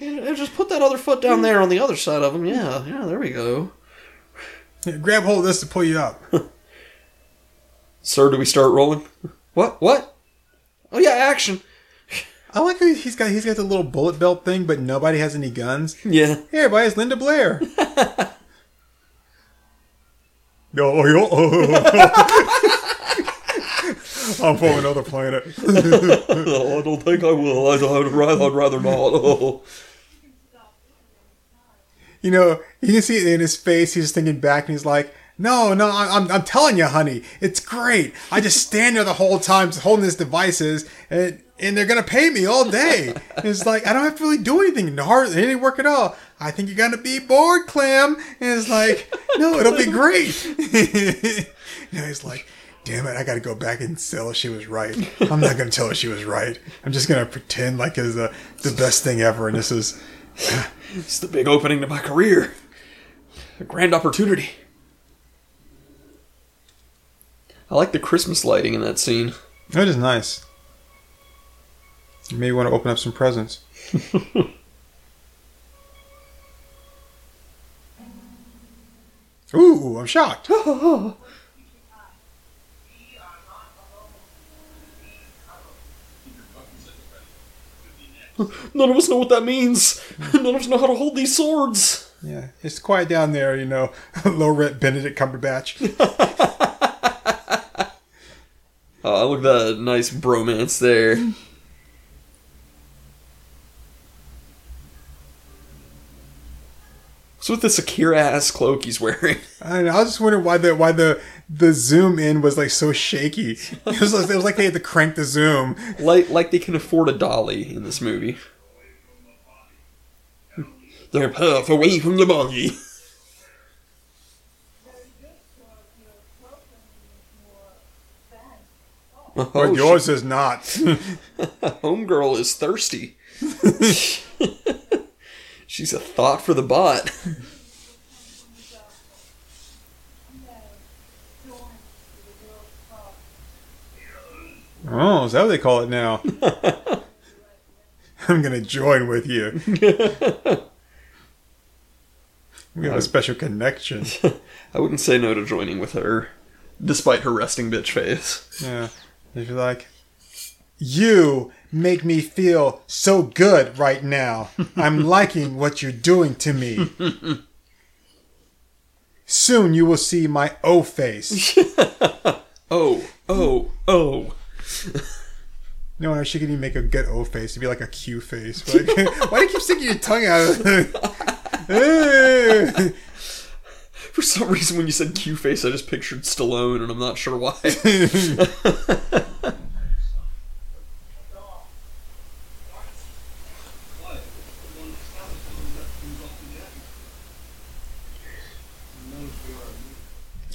Yeah, just put that other foot down there on the other side of him. Yeah, yeah, there we go. Here, grab hold of this to pull you up. Sir, do we start rolling? What? What? Oh yeah, action. I like how he's got he's got the little bullet belt thing, but nobody has any guns. Yeah. Hey, everybody, it's Linda Blair. no, oh, oh. I'm from another planet. oh, I don't think I will. I'd, I'd rather, I'd rather not. Oh. You know, you can see it in his face. He's thinking back, and he's like, "No, no, I- I'm, I'm telling you, honey, it's great. I just stand there the whole time, holding these devices, and and they're gonna pay me all day. And it's like I don't have to really do anything, no hard, any work at all. I think you're gonna be bored, Clem. And it's like, no, it'll be great. and he's like. Damn it, I gotta go back and tell her she was right. I'm not gonna tell her she was right. I'm just gonna pretend like it's the, the best thing ever, and this is It's the big opening to my career. A grand opportunity. I like the Christmas lighting in that scene. That is nice. You may want to open up some presents. Ooh, I'm shocked. None of us know what that means. None of us know how to hold these swords. Yeah, it's quiet down there, you know. Low rent Benedict Cumberbatch. Oh, look at that nice bromance there. What's with this Akira ass cloak he's wearing? I, know, I was just wondering why the why the the zoom in was like so shaky. It was like, it was like they had to crank the zoom. like like they can afford a dolly in this movie. They're half away from the body. Very good for your program is more fast. Oh, But yours is not. homegirl is thirsty. She's a thought for the bot. No, join the girls' club. oh, is that what they call it now? I'm gonna join with you. We have a special connection. I wouldn't say no to joining with her, despite her resting bitch face. Yeah. If you're like, you make me feel so good right now. I'm liking what you're doing to me. Soon you will see my O face. Oh, oh, oh. No, I should even make a good O face. It'd be like a Q face. Like, why do you keep sticking your tongue out? For some reason, when you said Q face, I just pictured Stallone, and I'm not sure why.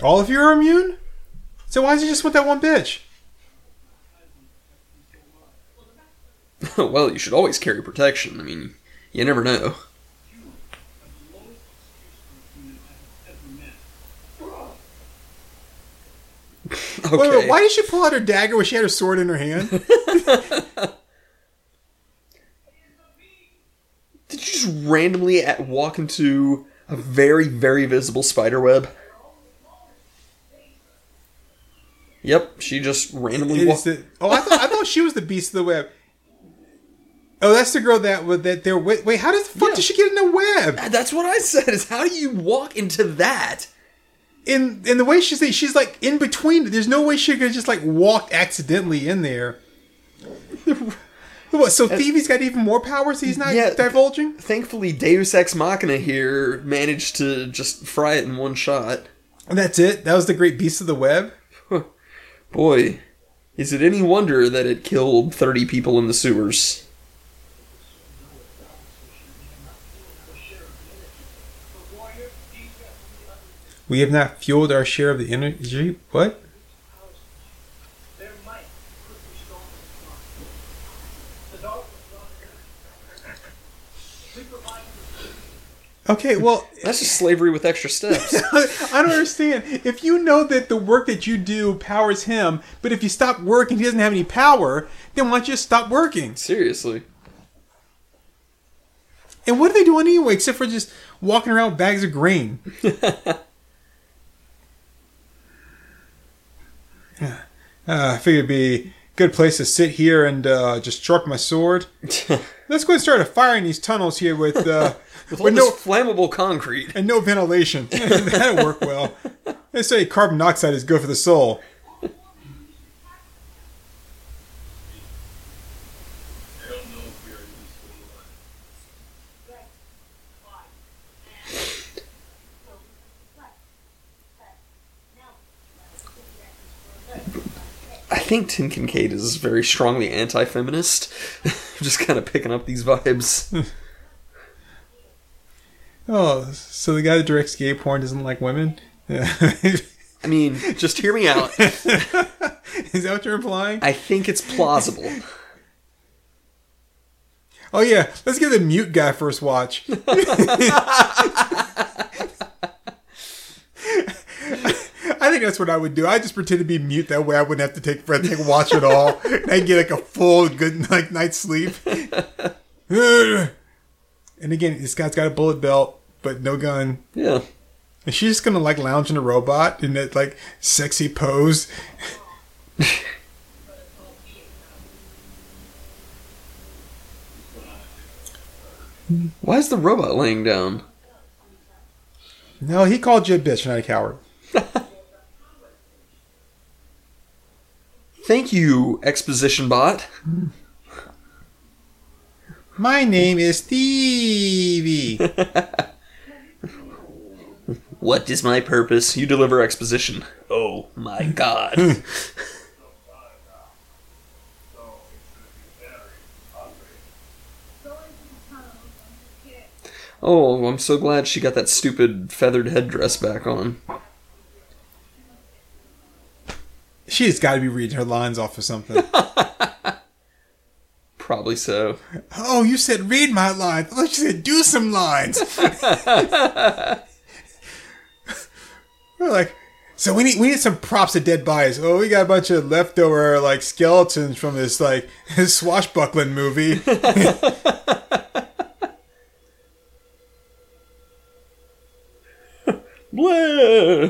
All of you are immune? So why is it just with that one bitch? well, you should always carry protection. I mean, you never know. Wait, wait, why did she pull out her dagger when she had her sword in her hand? Did you just randomly at, walk into a very, very visible spider web? Yep, she just randomly Is walked. oh, I thought I thought she was the beast of the web. Oh, that's the girl that was that there. Wait, wait, how the fuck Yeah. did she get in the web? Uh, that's what I said. Is how do you walk into that? In in the way she's she's like in between. There's no way she could just like walk accidentally in there. what? So Phoebe's got even more powers. He's not Yeah. divulging. Thankfully, Deus Ex Machina here managed to just fry it in one shot. And that's it. That was the great beast of the web. Boy, is it any wonder that it killed 30 people in the sewers? We have not fueled our share of the energy. What? Their might could be stronger than ours. The dark was not We provide Okay, well, That's just slavery with extra steps. I don't understand. If you know that the work that you do powers him, but if you stop working, he doesn't have any power, then why don't you just stop working? Seriously. And what are they doing anyway, except for just walking around with bags of grain? uh, I figured it'd be good place to sit here and uh, just sharpen my sword. Let's go and start a fire in these tunnels here with, uh, With with, no flammable concrete. and no ventilation. That'll work well. They say carbon dioxide is good for the soul. Think Tim Kincaid is very strongly anti feminist. just kind of picking up these vibes. Oh, so the guy that directs gay porn doesn't like women? Yeah. I mean, just hear me out. Is that what you're implying? I think it's plausible. Oh yeah, let's give the mute guy first watch. I think that's what I would do. I just pretend to be mute that way I wouldn't have to take Fred take a watch it all. And I get like a full good like night's sleep. and again, this guy's got a bullet belt, but no gun. Yeah. Is she just gonna like lounge in a robot in that like sexy pose? Why is the robot laying down? No, he called you a bitch, not a coward. Thank you, exposition bot. My name is Stevie. What is my purpose? You deliver exposition. Oh my god. Going to the tunnels and get oh, I'm so glad she got that stupid feathered headdress back on. She's got to be reading her lines off of something. Probably so. oh, you said read my lines. I thought you said do some lines. We're like, so we need we need some props of dead bodies. Oh, we got a bunch of leftover like skeletons from this like this swashbuckling movie. Blah.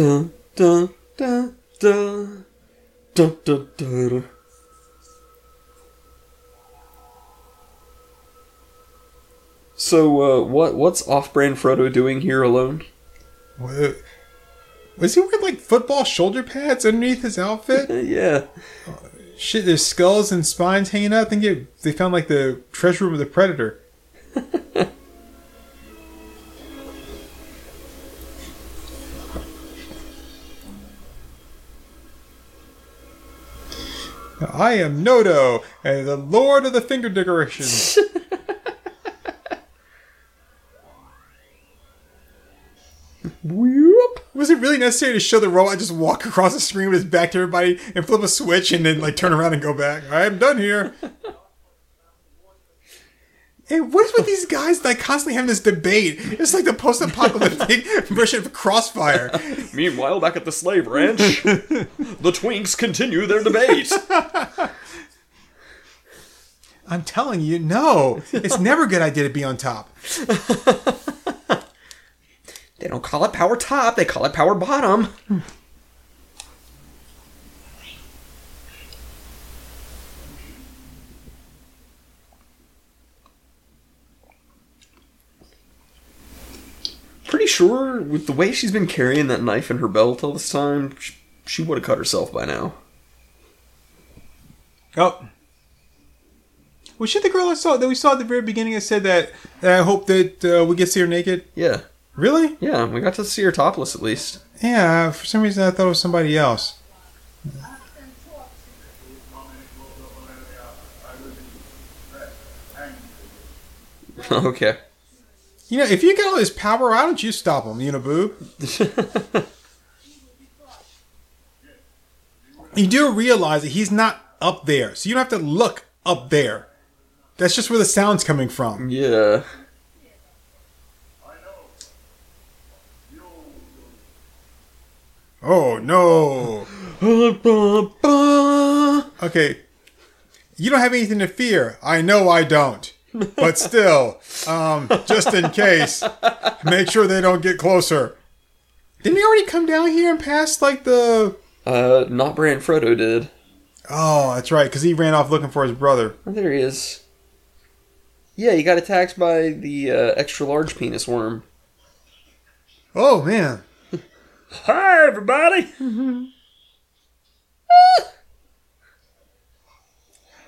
Dun dun dun dun dun dun dun dun. So, uh, what what's off-brand Frodo doing here alone? What- Was he wearing like football shoulder pads underneath his outfit? Yeah, Shit, there's skulls and spines hanging out. I think it, they found like the treasure room of the predator. I am Nodo, and the Lord of the Finger Decorations. Whoop. Was it really necessary to show the robot just walk across the screen with his back to everybody and flip a switch and then like turn around and go back? I'm done here. And what is with these guys like constantly having this debate? It's like the post-apocalyptic version of Crossfire. Meanwhile, back at the slave ranch, the twinks continue their debate. I'm telling you, no. It's never a good idea to be on top. They don't call it power top, they call it power bottom. Pretty sure with the way she's been carrying that knife in her belt all this time, sh- she would have cut herself by now. Oh. Was she the girl I saw that we saw at the very beginning that said that, that I hope that uh, we get to see her naked? Yeah, Really? yeah, we got to see her topless at least. Yeah, for some reason I thought it was somebody else. okay. You know, if you got all this power, why don't you stop him, you know, boob? you do realize that he's not up there, so you don't have to look up there. That's just where the sound's coming from. Yeah. Oh no. Okay. You don't have anything to fear. I know I don't. But still, um, just in case, make sure they don't get closer. Didn't he already come down here and pass like the? Uh, not Bran Frodo did. Oh, that's right, because he ran off looking for his brother. Oh, there he is. Yeah, he got attacked by the uh, extra large penis worm. Oh man, Hi, everybody.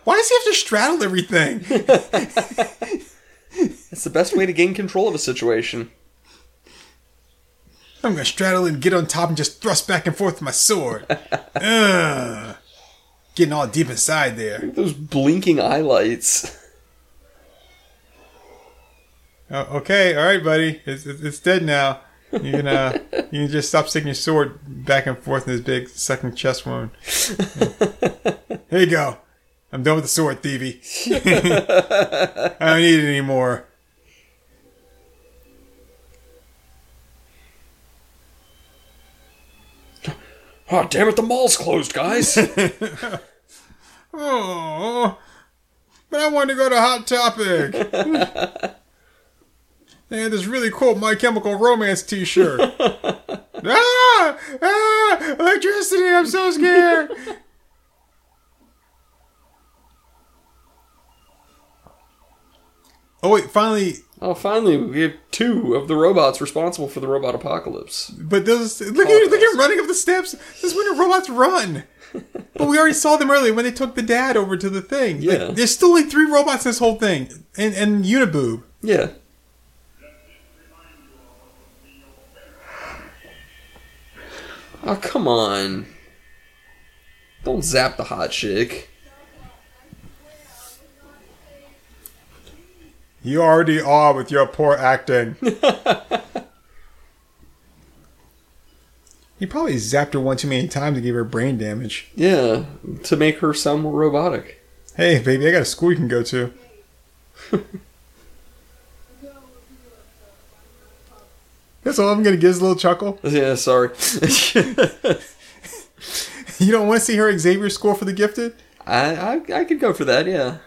why does he have to straddle everything? It's the best way to gain control of a situation. I'm gonna straddle and get on top and just thrust back and forth with my sword. Ugh. Getting all deep inside there. Those blinking eye lights. Oh, okay, all right, buddy. It's, it's, it's dead now. You can uh, you can just stop sticking your sword back and forth in this big sucking chest wound. Here you go. I'm done with the sword, thievy. I don't need it anymore. Oh, damn it, the mall's closed, guys. Oh, but I wanted to go to Hot Topic. they had this really cool My Chemical Romance T-shirt. ah, ah, electricity! I'm so scared. Oh wait, finally, oh, finally, we have two of the robots responsible for the robot apocalypse. but those look at look at running up the steps. This is when the robots run. But we already saw them earlier when they took the dad over to the thing. Like, Yeah. there's still like three robots in this whole thing, and and Uniboob. Yeah. Oh, come on. Don't zap the hot chick. You already are with your poor acting. he probably zapped her one too many times to give her brain damage. Yeah, to make her sound more robotic. Hey, baby, I got a school you can go to. That's all I'm gonna give is a little chuckle. Yeah, sorry. You don't want to see her Xavier score for the gifted? I, I I could go for that, yeah.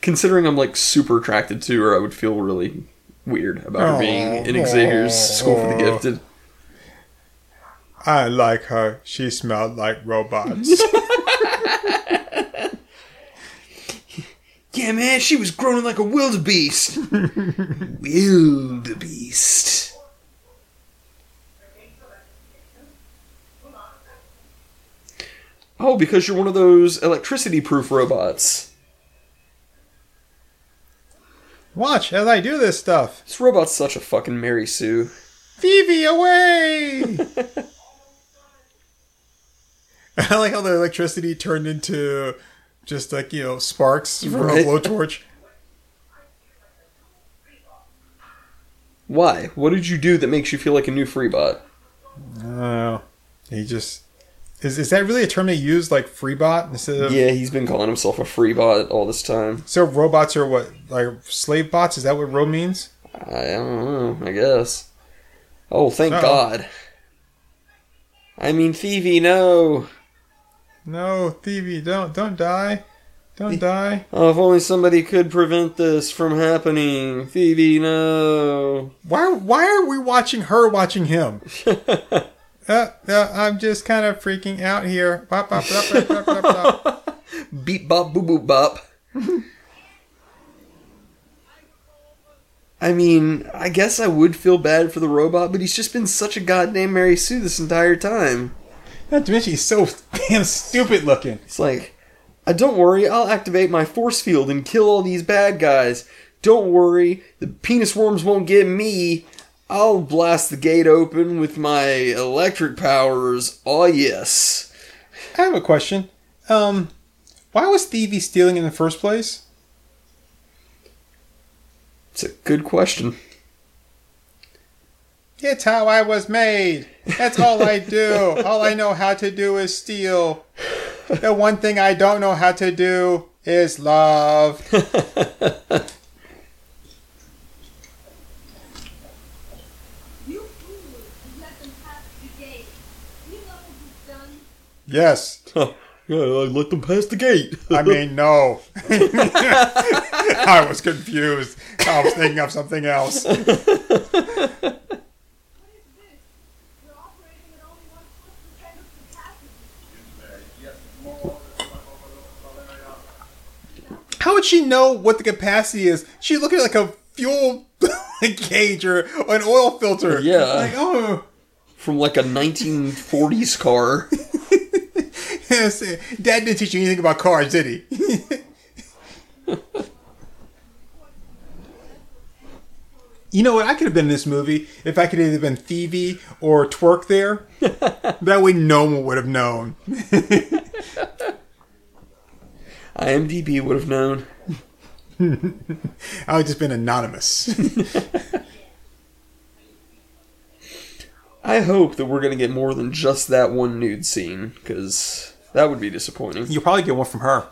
Considering I'm like super attracted to her, I would feel really weird about her being in Xavier's School for the Gifted. I like her. She smelled like robots. Yeah, man, she was groaning like a wildebeest. wildebeest. Oh, because you're one of those electricity-proof robots. Watch as I do this stuff. This robot's such a fucking Mary Sue. Phoebe, away! I like how the electricity turned into just like, you know, sparks from a Right. blowtorch. Why? What did you do that makes you feel like a new Freebot? I don't. He just Is, is that really a term they use, like freebot instead of? Yeah, he's been calling himself a freebot all this time. So robots are what, like slave bots? Is that what ro means? I don't know, I guess. Oh, thank Uh-oh. God. I mean, Phoebe, no. No, Phoebe, don't don't die, don't die. Oh, if only somebody could prevent this from happening. Phoebe, no. Why why are we watching her watching him? Uh, uh, I'm just kind of freaking out here. Bop, bop, bop, bop, bop, bop, bop. Beep bop boop boop bop. I mean, I guess I would feel bad for the robot, but he's just been such a goddamn Mary Sue this entire time. Not to mention he's so damn stupid looking. It's like, uh, don't worry, I'll activate my force field and kill all these bad guys. Don't worry, the penis worms won't get me. I'll blast the gate open with my electric powers. Oh yes. I have a question. Um, why was Stevie stealing in the first place? It's a good question. It's how I was made. That's all I do. all I know how to do is steal. The one thing I don't know how to do is love. You fool! You let them pass the gate. You know what you've Yes. yeah, let them pass the gate. I mean, no. I was confused. I was thinking of something else. What is this? You're operating at only one percent of capacity. How would she know what the capacity is? She looking at like a fuel gauge or an oil filter. Yeah. Like, oh. From like a 1940s car. Dad didn't teach you anything about cars, did he? you know what? I could have been in this movie if I could have either been Phoebe or Twerk there. that way no one would have known. IMDb would have known. I would have just been anonymous. I hope that we're gonna get more than just that one nude scene, because that would be disappointing. You'll probably get one from her.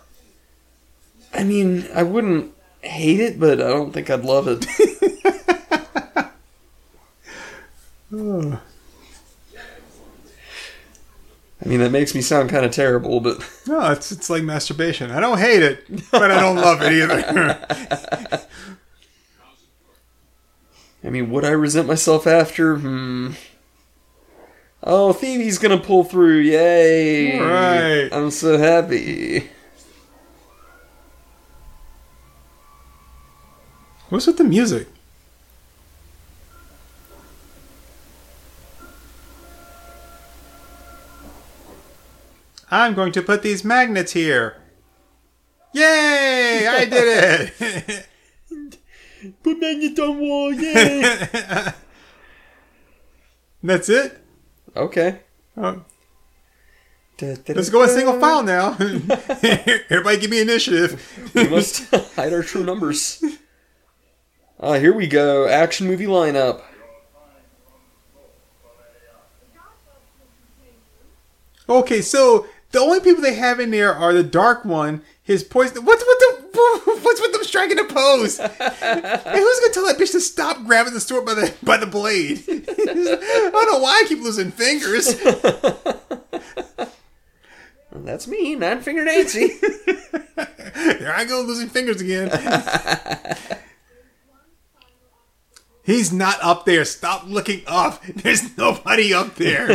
I mean, I wouldn't hate it, but I don't think I'd love it. I mean, that makes me sound kind of terrible, but No, it's it's like masturbation. I don't hate it, but I don't love it either. I mean, would I resent myself after? Hmm. Oh, Phoebe's gonna pull through! Yay! Right. I'm so happy. What's with the music? I'm going to put these magnets here. Yay! I did it! Put magnet on wall! Yay! That's it? Okay. Oh, let's go in single file now. Everybody give me initiative. We must hide our true numbers. Ah, here we go. Action movie lineup. Okay, so the only people they have in there are the Dark One, his poison. What's with the what's with them striking a pose? and who's gonna tell that bitch to stop grabbing the sword by the by the blade? I don't know why I keep losing fingers. That's me, Nine Finger Nancy. There I go losing fingers again. He's not up there. Stop looking up. There's nobody up there.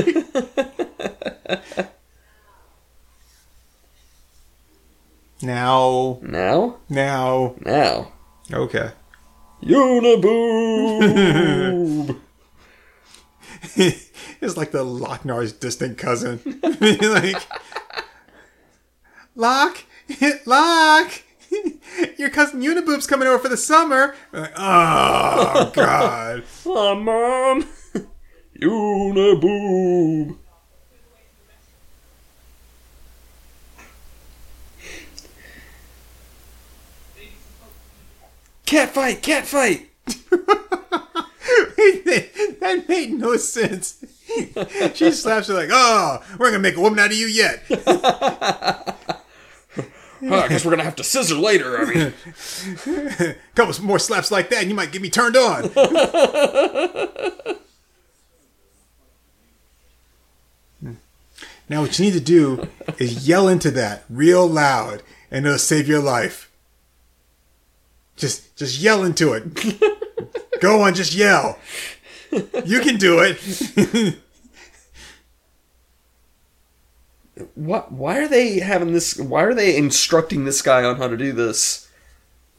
Now, now? now, Now. okay. Uniboob! it's like the Loc-Nar's distant cousin. like, Lock, Lock, your cousin Uniboob's coming over for the summer. Like, oh God. Aw, Mom! Uniboob! Cat fight! Cat fight! that made no sense. she slaps her like, "Oh, we're gonna make a woman out of you yet." Oh, I guess we're gonna have to scissor later. I mean, Couple more slaps like that, and you might get me turned on. now, what you need to do is yell into that real loud, and it'll save your life. Just, just yell into it. Go on, just yell. You can do it. what? Why are they having this? Why are they instructing this guy on how to do this?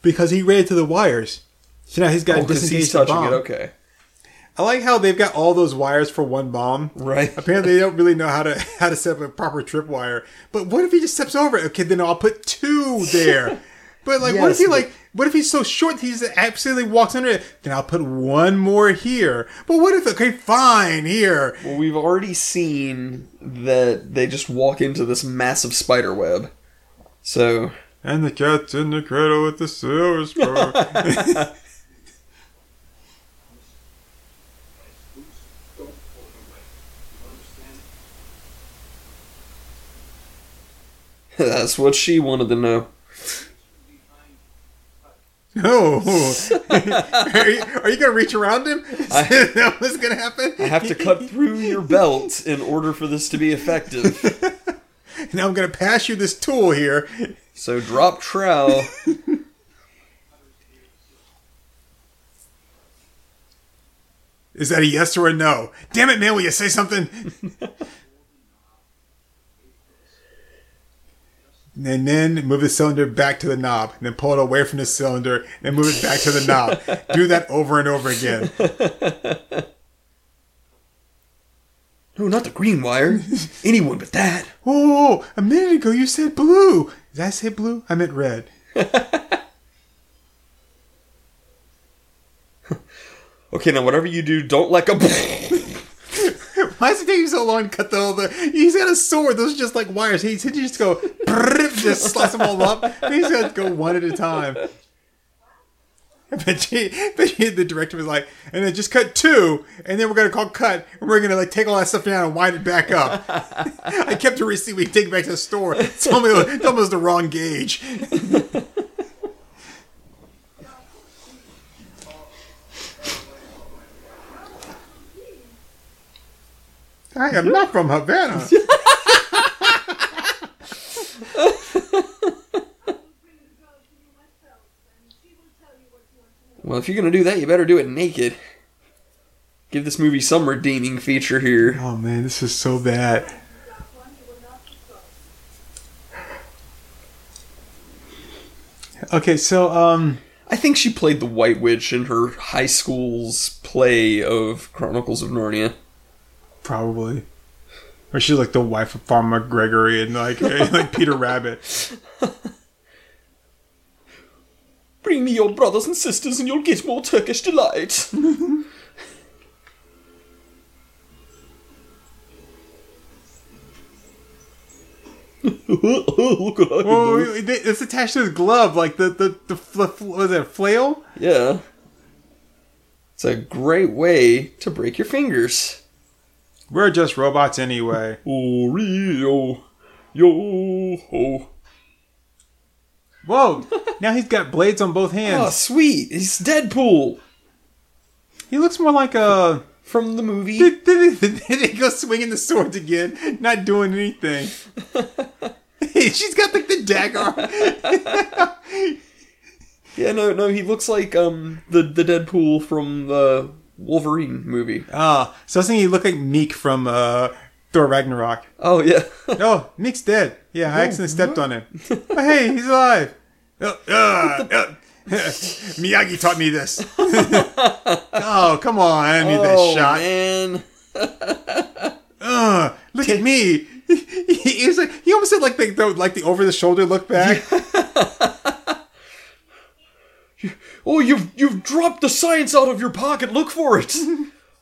because he ran to the wires. So now he's got Oh, to because disengage he's bomb. it. Okay, I like how they've got all those wires for one bomb. right. Apparently, they don't really know how to how to set up a proper tripwire. But what if he just steps over it? Okay, then I'll put two there. But like, what if he like? What if he's so short he just absolutely walks under it? Then I'll put one more here. But what if? Okay, fine here. Well, we've already seen that they just walk into this massive spider web. So And the cat's in the cradle with the silver spoon. Don't pull him away. You understand? that's what she wanted to know. No, are you, are you gonna reach around him? Is that what's gonna happen? I have to cut through your belt in order for this to be effective. Now I'm gonna pass you this tool here. So drop trowel. Is that a yes or a no? Damn it, man! Will you say something? And then move the cylinder back to the knob, and then pull it away from the cylinder, and then move it back to the knob. Do that over and over again. No, not the green wire. Anyone but that. Oh, a minute ago you said blue. Did I say blue? I meant red. Okay, now whatever you do, don't let go. Why does it take you so long to cut the, all the? He's got a sword. Those are just like wires. He he just go, just slice them all up. He's got to go one at a time. But she, but she, the director was like, and then just cut two, and then we're gonna call cut, and we're gonna like take all that stuff down and wind it back up. I kept a receipt. We take it back to the store. Tell It's almost, it's almost the wrong gauge. I am not from Havana. Bring the girl to you myself, and she will tell you what you want to know. well, if you're gonna do that, you better do it naked. Give this movie some redeeming feature here. Oh man, this is so bad. That one you will not discuss. Okay, so um, I think she played the White Witch in her high school's play of Chronicles of Narnia. Probably, or she's like the wife of Farmer Gregory and like like Peter Rabbit. Bring me your brothers and sisters, and you'll get more Turkish delight. Look what I can Oh, do. it- it's attached to his glove, like the the the fl- fl- was it a flail? Yeah. It's a great way to break your fingers. We're just robots anyway. Oreo. Yo ho. Whoa! now he's got blades on both hands. Oh, sweet. He's Deadpool He looks more like a. from the movie. He goes swinging the swords again, not doing anything. She's got like the dagger. Yeah, no, no, he looks like um the the Deadpool from the Wolverine movie. Ah, so I was thinking he looked like Miek from uh, Thor Ragnarok. Oh yeah. Oh, Miek's dead. Yeah, I accidentally stepped on him. But hey, he's alive. Uh, uh, uh, Miyagi taught me this. oh, come on. I need that oh shot. man. Uh, look at me. he, he was like, he almost said like the, the like the over the shoulder look back. Oh, you've you've dropped the science out of your pocket. Look for it.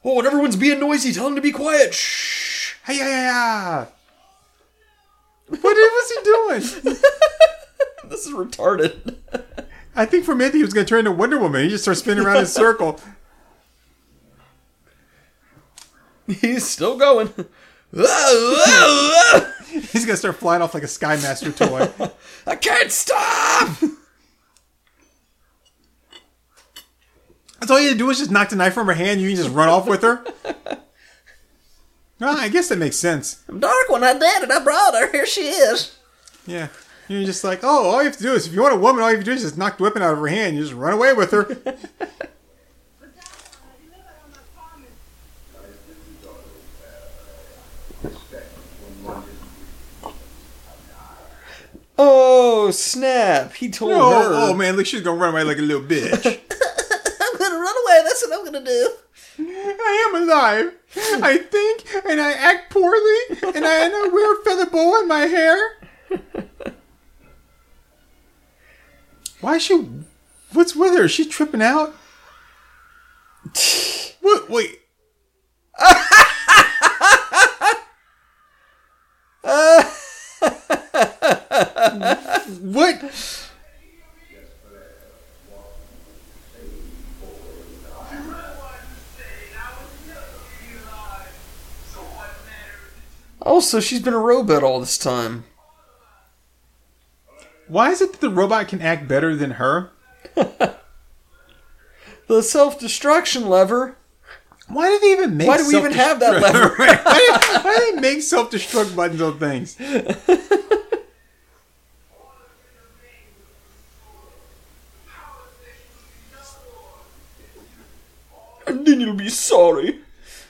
Oh, and everyone's being noisy. Tell them to be quiet. Shh. Hey, yeah, yeah, yeah. What was he doing? This is retarded. I think for a minute he was going to turn into Wonder Woman. He just started spinning around in a circle. He's still going. He's gonna start flying off like a Skymaster toy. I can't stop. That's all you had to do was just knock the knife from her hand. You can just run off with her. Well, I guess that makes sense. I'm dark when I did it. I brought her. Here she is. Yeah. You're just like, oh, all you have to do is, if you want a woman, all you have to do is just knock the weapon out of her hand. You just run away with her. But Dad, I delivered on my promise. Oh snap! He told oh, her. oh, man, look, she's gonna run away like a little bitch. That's what I'm gonna do. I am alive. I think, and I act poorly, and I, and I wear a feather boa in my hair. Why is she? What's with her? Is she tripping out? What? Wait. what? Oh, so she's been a robot all this time. Why is it that the robot can act better than her? The self-destruction lever. Why do they even make? Why do we even have that lever? why, do, why do they make self-destruct buttons on things? And then you'll be sorry.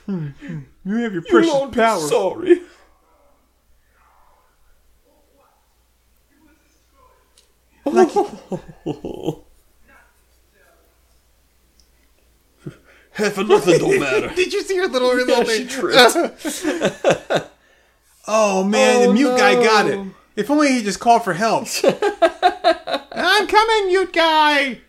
Hmm, hmm. You have your precious be power. sorry. Half or nothing don't matter. Did you see her little her Yeah, little she tripped. Oh man, Oh, the mute guy got it. If only he just called for help. I'm coming, mute guy.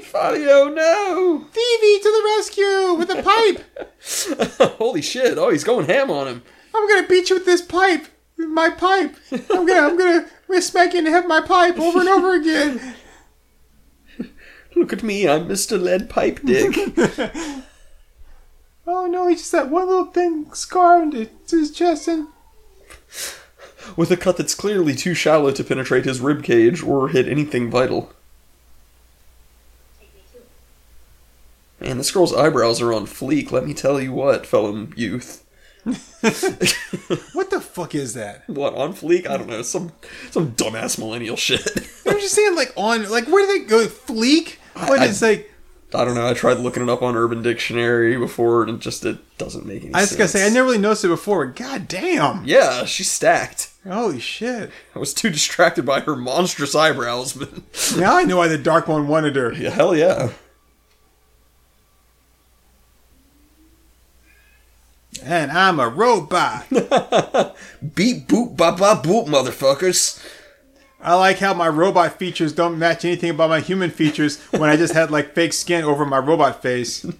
Fabio, no! Phoebe to the rescue with a pipe. Holy shit! Oh, he's going ham on him. I'm gonna beat you with this pipe. My pipe. I'm gonna I'm gonna I'm gonna smack you in the head with my pipe over and over again. Look at me, I'm Mr. Lead Pipe Dick. Oh no, he just that one little thing scar into his chest and With a cut that's clearly too shallow to penetrate his rib cage or hit anything vital. Man, this girl's eyebrows are on fleek, let me tell you what, fellow youth. what the fuck is that? What, on fleek? I don't know, some some dumbass millennial shit. I'm just saying like on like where do they go? Fleek? What I- is like I don't know, I tried looking it up on Urban Dictionary before and just it doesn't make any sense. I was sense. gonna say I never really noticed it before. but God damn! Yeah, she's stacked. Holy shit! I was too distracted by her monstrous eyebrows, but Now I know why the Dark One wanted her. yeah, hell yeah. And I'm a robot. Beep boop ba ba boop, motherfuckers. I like how my robot features don't match anything about my human features when I just had like fake skin over my robot face.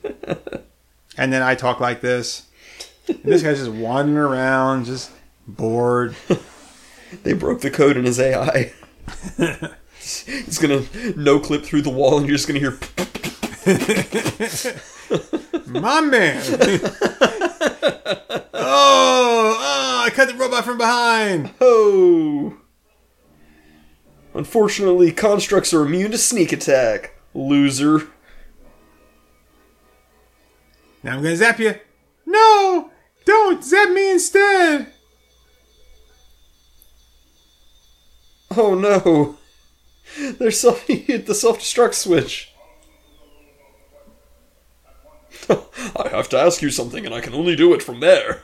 And then I talk like this. And this guy's just wandering around, just bored. They broke the code in his AI. He's gonna no clip through the wall, and you're just gonna hear. My man! Oh, oh, I cut the robot from behind. Oh. Unfortunately, constructs are immune to sneak attack. Loser. Now I'm gonna zap you. No! Don't zap me instead! Oh no. There's self hit the self destruct switch. I have to ask you something, and I can only do it from there.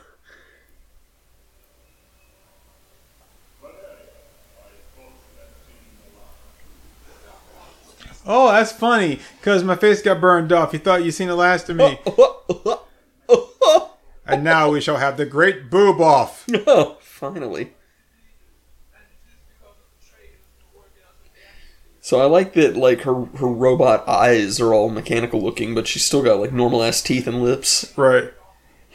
Oh, that's funny, because my face got burned off. You thought you seen the last of me. and now we shall have the great boob off. oh, finally. So I like that like her her robot eyes are all mechanical looking, but she's still got like normal ass teeth and lips. Right.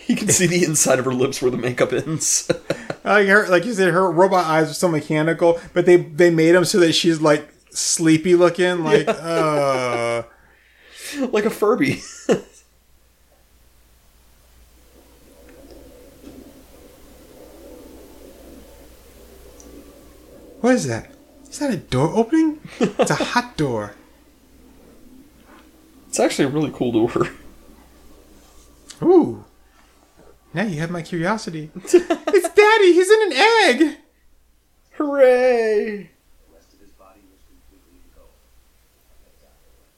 You can see the inside of her lips where the makeup ends. like her, like you said, her robot eyes are so mechanical, but they they made them so that she's like sleepy looking, like yeah. uh, like a Furby. what is that? Is that a door opening? It's a hot door. It's actually a really cool door. Ooh. Now you have my curiosity. it's Daddy. He's in an egg. Hooray!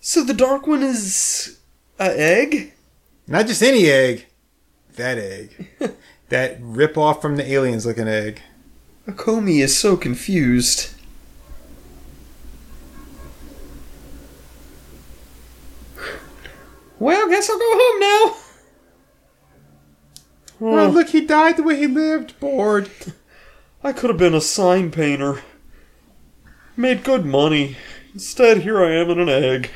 So the dark one is a egg? Not just any egg. That egg. that rip off from the aliens looking egg. Akomi is so confused. Well, guess I'll go home now. Oh, look, he died the way he lived. Bored. I could have been a sign painter. Made good money. Instead, here I am in an egg.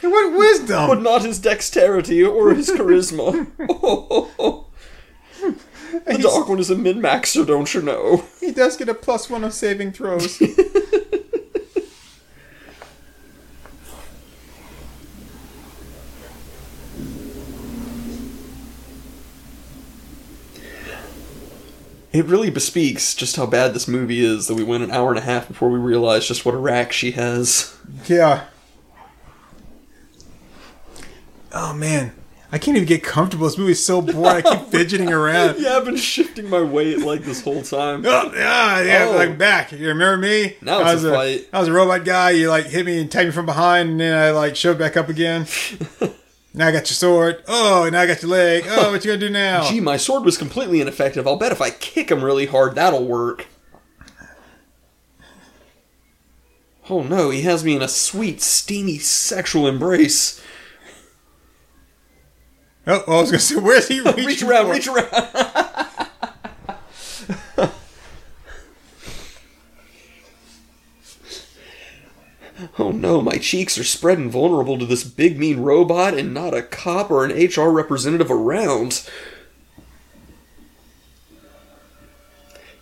What wisdom? But not his dexterity or his charisma. The He's- dark one is a min maxer, don't you know? He does get a plus one on saving throws. It really bespeaks just how bad this movie is that we went an hour and a half before we realized just what a rack she has. yeah. Oh man, I can't even get comfortable. This movie's so boring. I keep fidgeting around. Yeah, I've been shifting my weight like this whole time. Oh, yeah, yeah, Oh. like back. You remember me? Now I it's was a fight. I was a robot guy. You like hit me and tagged me from behind, and then I like showed back up again. now I got your sword. Oh, now I got your leg. Oh, what you gonna do now? Gee, my sword was completely ineffective. I'll bet if I kick him really hard, that'll work. Oh no, he has me in a sweet, steamy sexual embrace. Oh, I was gonna say, where's he reaching reach around, for? reach around. oh no, my cheeks are spread and vulnerable to this big mean robot and not a cop or an HR representative around.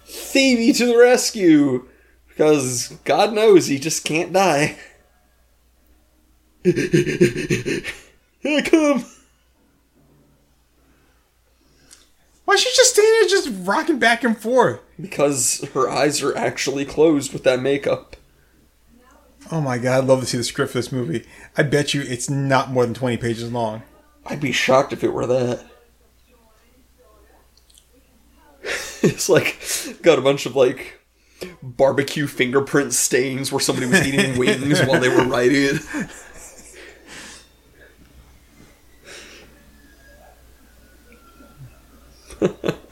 Phoebe to the rescue! Because God knows he just can't die. Here I come! Why is she just standing there, just rocking back and forth? Because her eyes are actually closed with that makeup. Oh my god, I'd love to see the script for this movie. I bet you it's not more than twenty pages long. I'd be shocked if it were that. it's like got a bunch of like barbecue fingerprint stains where somebody was eating wings while they were writing it.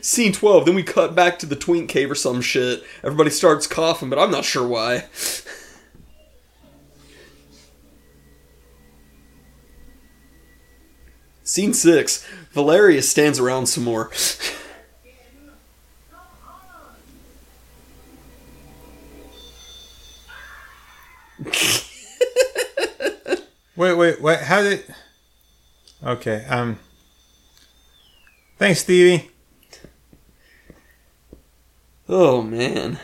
Scene 12, then we cut back to the twink cave or some shit. Everybody starts coughing, but I'm not sure why. Scene 6, Valeria stands around some more. Wait, wait, wait. How did? Okay. Um. Thanks, Stevie. Oh man.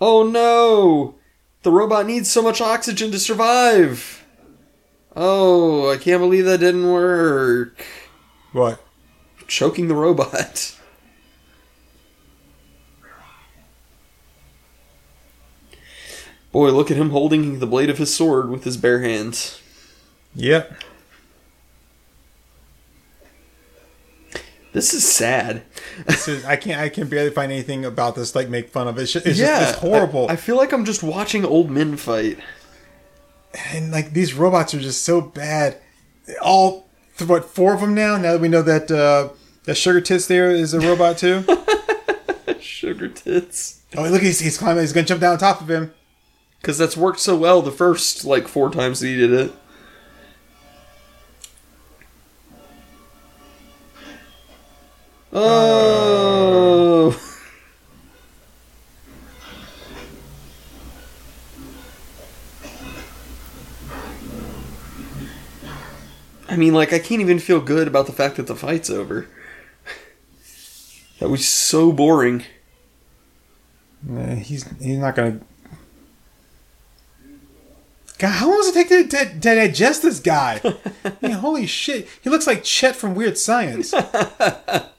Oh no! The robot needs so much oxygen to survive! Oh, I can't believe that didn't work. What? Choking the robot. Boy, look at him holding the blade of his sword with his bare hands. Yep. This is sad. This is, I can't. I can barely find anything about this like make fun of it. It's just, it's, yeah, just, it's horrible. I, I feel like I'm just watching old men fight. and like these robots are just so bad. All what four of them now? Now that we know that uh, that sugar tits there is a robot too. Sugar tits. oh, look, he's, he's climbing. He's gonna jump down on top of him. Because that's worked so well the first, like, four times that he did it. Oh! I mean, like, I can't even feel good about the fact that the fight's over. That was so boring. Nah, he's he's not gonna. God, how long does it take to, to, to digest this guy? I mean, holy shit. He looks like Chet from Weird Science.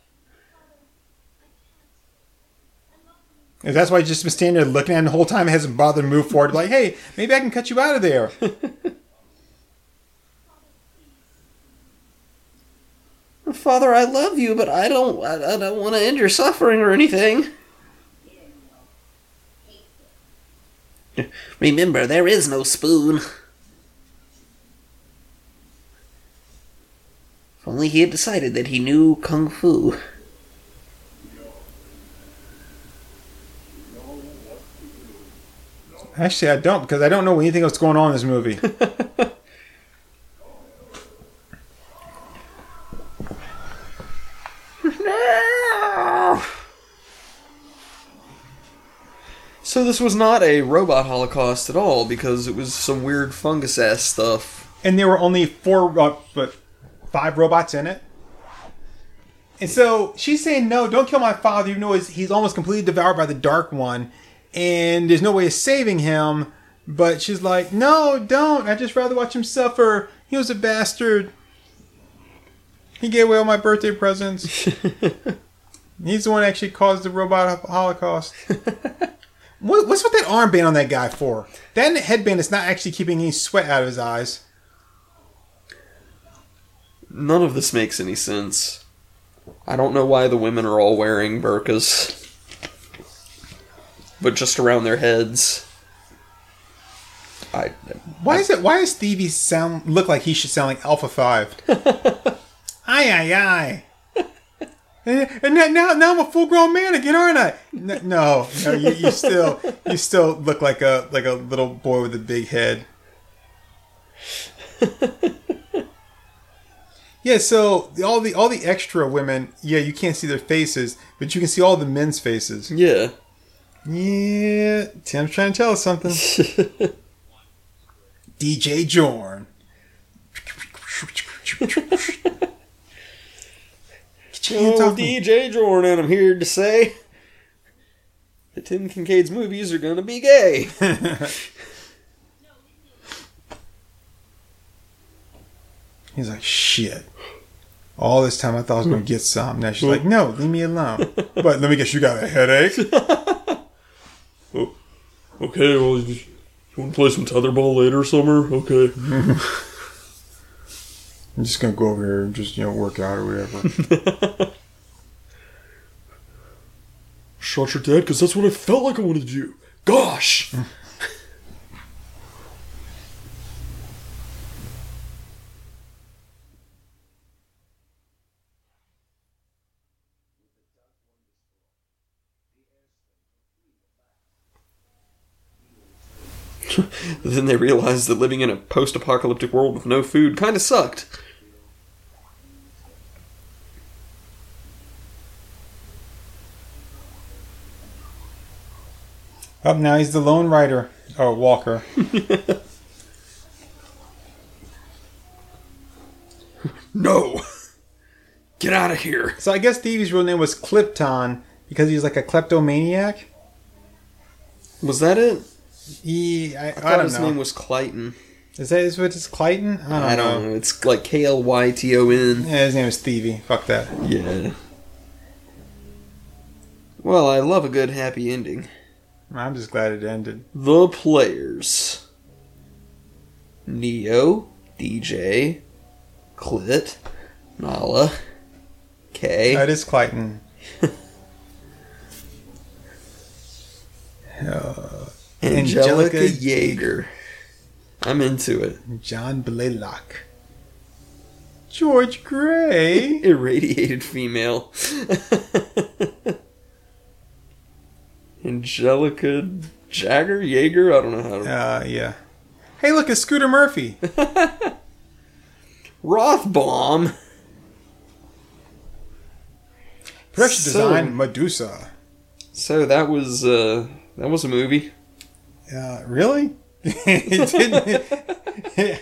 And that's why he's just been standing there looking at him the whole time, hasn't bothered to move forward. Like, hey, maybe I can cut you out of there. Father, I love you, but I don't. I, I don't want to end your suffering or anything. Remember, there is no spoon. If only he had decided that he knew kung fu. Actually, I don't because I don't know anything else going on in this movie. So this was not a robot holocaust at all because it was some weird fungus ass stuff. and there were only four, uh, but five robots in it. And so she's saying, "No, don't kill my father." You know he's, he's almost completely devoured by the Dark One, and there's no way of saving him. But she's like, "No, don't. I'd just rather watch him suffer. He was a bastard. He gave away all my birthday presents. he's the one that actually caused the robot holocaust." What, what's with that armband on that guy for? That headband is not actually keeping any sweat out of his eyes. None of this makes any sense. I don't know why the women are all wearing burqas. But just around their heads. I Why is it? Why does Stevie sound look like he should sound like Alpha Five? aye aye aye. And and now, now, now I'm a full grown man again, aren't I? No, no, you, you still, you still look like a like a little boy with a big head. yeah, so all the all the extra women, yeah, you can't see their faces, but you can see all the men's faces. yeah. Yeah, Tim's trying to tell us something. DJ Jorn. Get your hands Oh. DJ Jorn, and I'm here to say the Tim Kincaid's movies are gonna be gay. He's like, shit. All this time I thought I was to get some. Now she's like, no, leave me alone. But let me guess, you got a headache? Okay, well, you, want to play some tetherball later, Summer? Okay. I'm just going to go over here and just, you know, work out or whatever. Shot your dad because that's what I felt like I wanted to do. Gosh! then they realized that living in a post apocalyptic world with no food kind of sucked. Up now he's the lone rider. Oh, Walker. No! Get out of here! So I guess Stevie's real name was Clipton because he's like a kleptomaniac. Was that it? He, I, I, I thought don't his know. name was Clayton. Is that is what it's Clayton? I don't, I don't know. It's like K L Y T O N. Yeah, his name is Stevie. Fuck that. Yeah. Well, I love a good happy ending. I'm just glad it ended. The players Neo, DJ, Clit, Nala, K. That is Clayton. uh, Angelica, Angelica Yeager. I'm into it. John Blaylock. George Gray. Irradiated female. Angelica Jagger? Jaeger? I don't know how to. Uh, yeah. Hey, look, it's Scooter Murphy. Rothbaum? Production So- design, Medusa. So that was, uh, that was a movie. Uh, really? it didn't.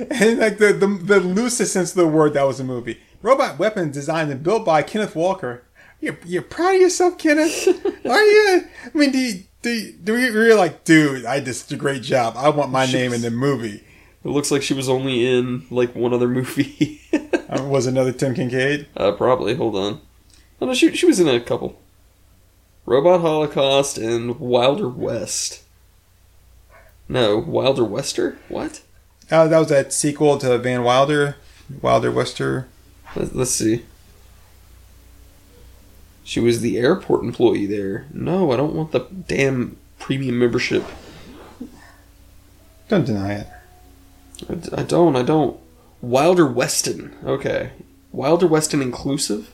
and like the, the the loosest sense of the word, that was a movie. Robot weapons designed and built by Kenneth Walker. You're, you're proud of yourself, Kenneth? Are you? I mean, do you, do, do we really like, dude? I did such a great job. I want my She name in the movie. It looks like she was only in like one other movie. Uh, was another Tim Kincaid? uh, probably. Hold on. Oh no, she she was in a couple. Robot Holocaust and Wilder West. No, Wilder Wester. What? Uh, that was that sequel to Van Wilder, Wilder Wester. Let- Let's see. She was the airport employee there. No, I don't want the damn premium membership. Don't deny it. I don't. I don't. Wilder Weston. Okay. Wilder Weston inclusive.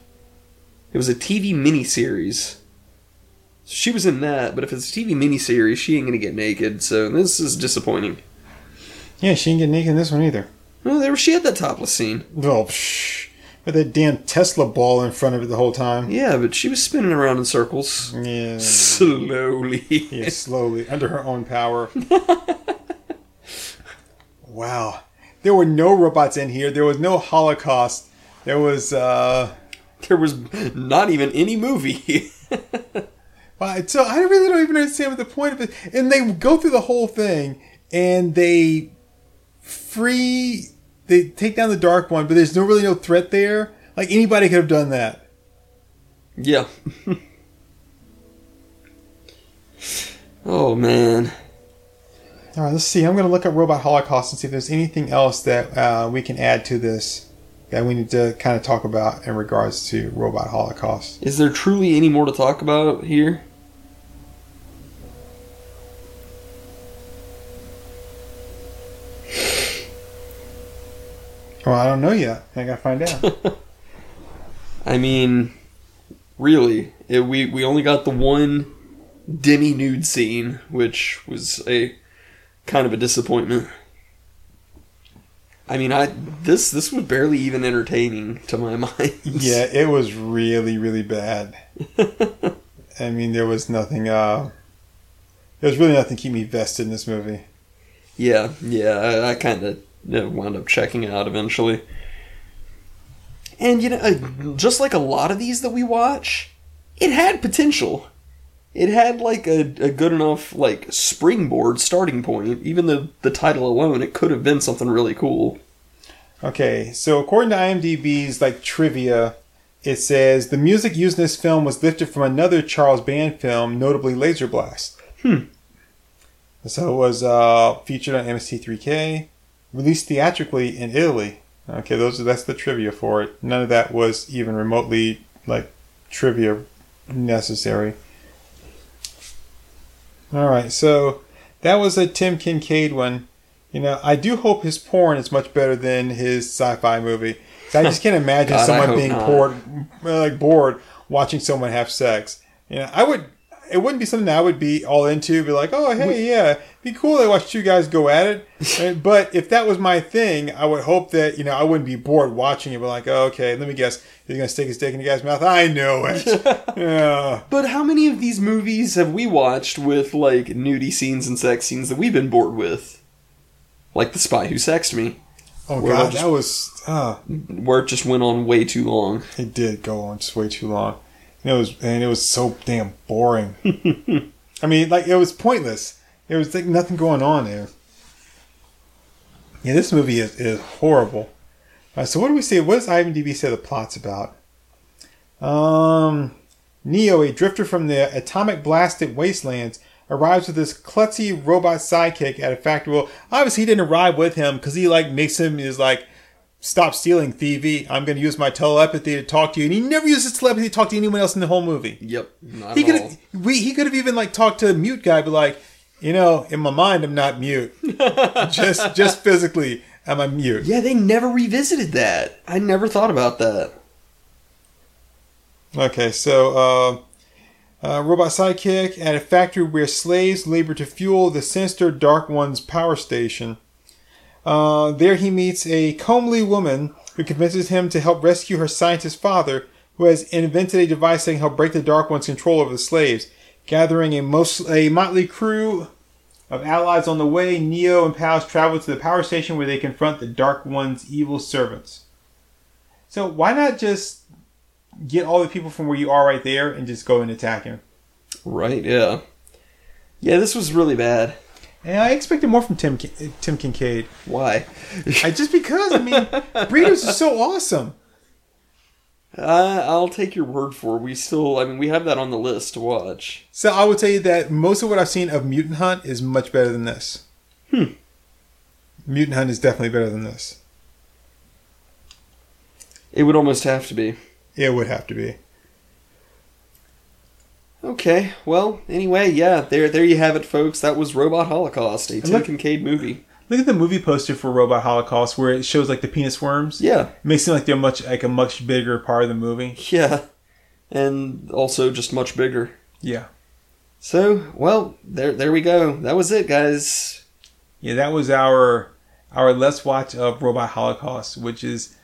It was a TV miniseries. She was in that, but if it's a TV miniseries, she ain't gonna get naked. So this is disappointing. Yeah, she didn't get naked in this one either. No, there she had that topless scene. Oh, psh. With that damn Tesla ball in front of it the whole time. Yeah, but she was spinning around in circles Yeah. slowly. Yeah, slowly, under her own power. wow. There were no robots in here. There was no Holocaust. There was, uh. There was not even any movie. Wow, so I really don't even understand what the point of it. And they go through the whole thing, and they free, they take down the dark one, but there's no really no threat there. Like anybody could have done that. yeah. oh man. All right, let's see. I'm going to look at Robot Holocaust and see if there's anything else that uh, we can add to this that we need to kind of talk about in regards to Robot Holocaust. Is there truly any more to talk about here? Well, I don't know yet. I got to find out. I mean, really, it, we we only got the one demi nude scene, which was a kind of a disappointment. I mean, I this this was barely even entertaining to my mind. yeah, it was really, really bad. I mean, there was nothing. Uh, there was really nothing to keep me vested in this movie. yeah, yeah. I, I kind of wound up checking out eventually. And you know, uh, just like a lot of these that we watch, it had potential. It had like a, a good enough like springboard starting point. Even the the title alone, it could have been something really cool. Okay, so according to IMDb's like trivia, it says the music used in this film was lifted from another Charles Band film, notably Laser Blast. Hmm. So it was uh, featured on MST3K, released theatrically in Italy. Okay, those are, that's the trivia for it. None of that was even remotely like trivia necessary. All right, so that was a Tim Kincaid one. You know, I do hope his porn is much better than his sci-fi movie. I just can't imagine God, someone being not. bored, uh, like bored, watching someone have sex. You know, I would. It wouldn't be something I would be all into. Be like, oh hey, yeah, be cool. to watch two guys go at it. But if that was my thing, I would hope that you know I wouldn't be bored watching it. But like, oh, okay, let me guess, he's gonna stick his dick in the guy's mouth. I know it. yeah. But how many of these movies have we watched with like nudie scenes and sex scenes that we've been bored with? Like The Spy Who Sexed Me, Oh god, just- that was. Uh, where it just went on way too long. It did go on just way too long. And it was and it was so damn boring. I mean, like it was pointless. There was like nothing going on there. Yeah, this movie is, is horrible. Uh, so what do we say? What does IMDb say the plot's about? Um, Neo, a drifter from the atomic blasted wastelands, arrives with his klutzy robot sidekick at a factory. Well, obviously he didn't arrive with him because he like makes him is like stop stealing, thievy. I'm going to use my telepathy to talk to you. And he never uses telepathy to talk to anyone else in the whole movie. Yep, He could have we he could have even like talked to a mute guy, but like, you know, in my mind I'm not mute. just just physically I'm a mute. Yeah, they never revisited that. I never thought about that. Okay, so uh, uh, robot sidekick at a factory where slaves labor to fuel the sinister Dark One's power station. Uh, there he meets a comely woman who convinces him to help rescue her scientist father, who has invented a device that can help break the Dark One's control over the slaves. Gathering a most a motley crew of allies on the way, Neo and Pals travel to the power station where they confront the Dark One's evil servants. So why not just get all the people from where you are right there and just go and attack him? Right? Yeah. Yeah, this was really bad. And I expected more from Tim Tim Kincaid. Why? I, just because I mean, Breeders is so awesome. Uh, I'll take your word for it. We still, I mean, we have that on the list to watch. So I would tell you that most of what I've seen of Mutant Hunt is much better than this. Hmm. Mutant Hunt is definitely better than this. It would almost have to be. It would have to be. Okay, well, anyway, yeah, there, there you have it, folks. That was Robot Holocaust, a Tim look- Kincaid movie. Look at the movie poster for Robot Holocaust, where it shows like the penis worms. Yeah, It makes it seem like they're much like a much bigger part of the movie. yeah, and also just much bigger. Yeah, So, well, there, there we go. That was it, guys. yeah, that was our our let's watch of Robot Holocaust, which is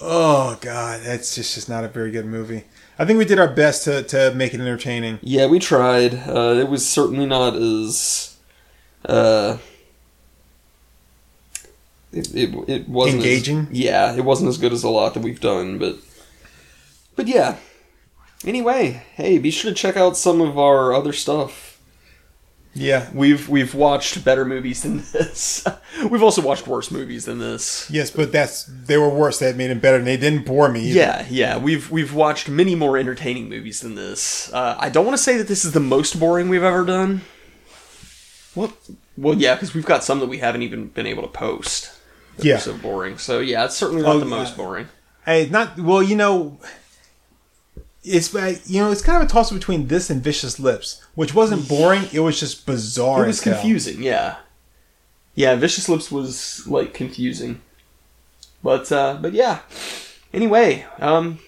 oh god, that's just just not a very good movie. I think we did our best to to make it entertaining. Yeah, we tried. Uh, it was certainly not as, uh, it, it, it wasn't as- Engaging? yeah, it wasn't as good as a lot that we've done, but, but yeah. Anyway, hey, be sure to check out some of our other stuff. Yeah, We've we've watched better movies than this. we've also watched worse movies than this. yes, but that's they were worse. That made it better, and they didn't bore me. either. Yeah, yeah, we've we've watched many more entertaining movies than this. Uh, I don't want to say that this is the most boring we've ever done. Well, well, yeah, because we've got some that we haven't even been able to post. Yeah. so boring. So yeah, it's certainly not Oh, the most boring. Hey, not well. You know, it's you know it's kind of a toss between this and Vicious Lips, which wasn't boring. It was just bizarre. It was confusing. Yeah, yeah. Vicious Lips was like confusing, but uh, but yeah. Anyway, um,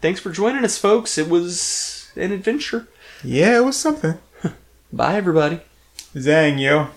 thanks for joining us, folks. It was an adventure. Yeah, it was something. Bye, everybody. Zang, yo.